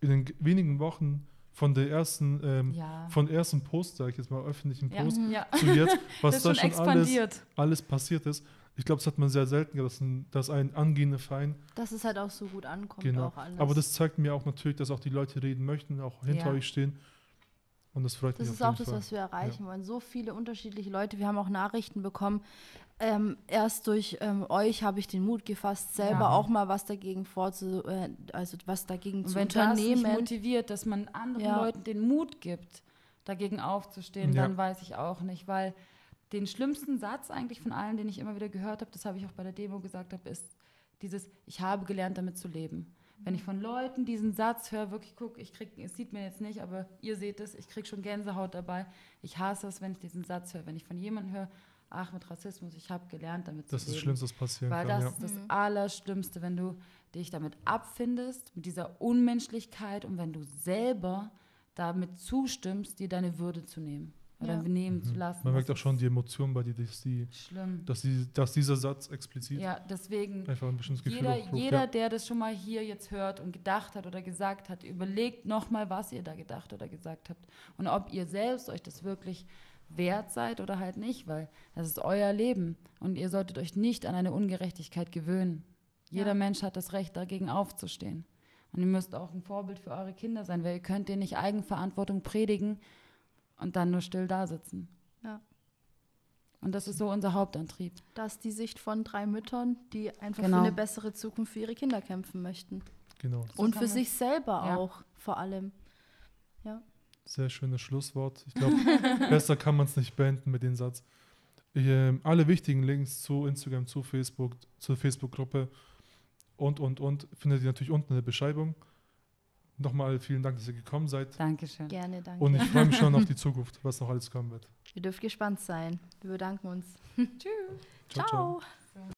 in den wenigen Wochen von der ersten, ähm, ja. von ersten Post, sage ich jetzt mal, öffentlichen Post ja. zu jetzt, was da schon alles, alles passiert ist. Ich glaube, das hat man sehr selten, dass ein, dass ein angehender Verein. Dass es halt auch so gut ankommt. Genau. Aber das zeigt mir auch natürlich, dass auch die Leute reden möchten, auch hinter ja. euch stehen. Und das freut das mich. Das ist auch das, Fall. was wir erreichen wollen. So viele unterschiedliche Leute. Wir haben auch Nachrichten bekommen. Ähm, erst durch ähm, euch habe ich den Mut gefasst, selber ja. auch mal was dagegen vorzu, äh, also was dagegen Und zu wenn unternehmen. Das motiviert, dass man anderen ja. Leuten den Mut gibt, dagegen aufzustehen, ja. dann weiß ich auch nicht, weil den schlimmsten Satz eigentlich von allen, den ich immer wieder gehört habe, das habe ich auch bei der Demo gesagt habe, ist dieses: Ich habe gelernt, damit zu leben. Wenn ich von Leuten diesen Satz höre, wirklich gucke, ich krieg, es sieht mir jetzt nicht, aber ihr seht es, ich kriege schon Gänsehaut dabei. Ich hasse es, wenn ich diesen Satz höre, wenn ich von jemandem höre, ach, mit Rassismus, ich habe gelernt, damit das zu leben. Das ist das Schlimmste, was passieren Weil kann. das ist das mhm. Allerschlimmste, wenn du dich damit abfindest, mit dieser Unmenschlichkeit und wenn du selber damit zustimmst, dir deine Würde zu nehmen oder ja. nehmen mhm. zu lassen. Man merkt auch schon die Emotion bei dir, dass, die, schlimm. Dass, die, dass dieser Satz explizit ja, deswegen einfach ein bestimmtes Gefühl jeder, hochruft, jeder, der das schon mal hier jetzt hört und gedacht hat oder gesagt hat, überlegt nochmal, was ihr da gedacht oder gesagt habt und ob ihr selbst euch das wirklich wert seid oder halt nicht, weil das ist euer Leben und ihr solltet euch nicht an eine Ungerechtigkeit gewöhnen. Jeder ja. Mensch hat das Recht, dagegen aufzustehen. Und ihr müsst auch ein Vorbild für eure Kinder sein, weil ihr könnt ihr nicht Eigenverantwortung predigen und dann nur still da sitzen. Ja. Und das ist so unser Hauptantrieb. Das ist die Sicht von drei Müttern, die einfach genau. für eine bessere Zukunft für ihre Kinder kämpfen möchten. Genau. So und für sich selber ja. auch, vor allem. Ja. Sehr schönes Schlusswort. Ich glaube, besser kann man es nicht beenden mit dem Satz. Ich, äh, alle wichtigen Links zu Instagram, zu Facebook, zur Facebook-Gruppe und, und, und findet ihr natürlich unten in der Beschreibung. Nochmal vielen Dank, dass ihr gekommen seid. Dankeschön. Gerne, danke. Und ich freue mich schon auf die Zukunft, was noch alles kommen wird. Ihr dürft gespannt sein. Wir bedanken uns. Tschüss. ciao. ciao. ciao.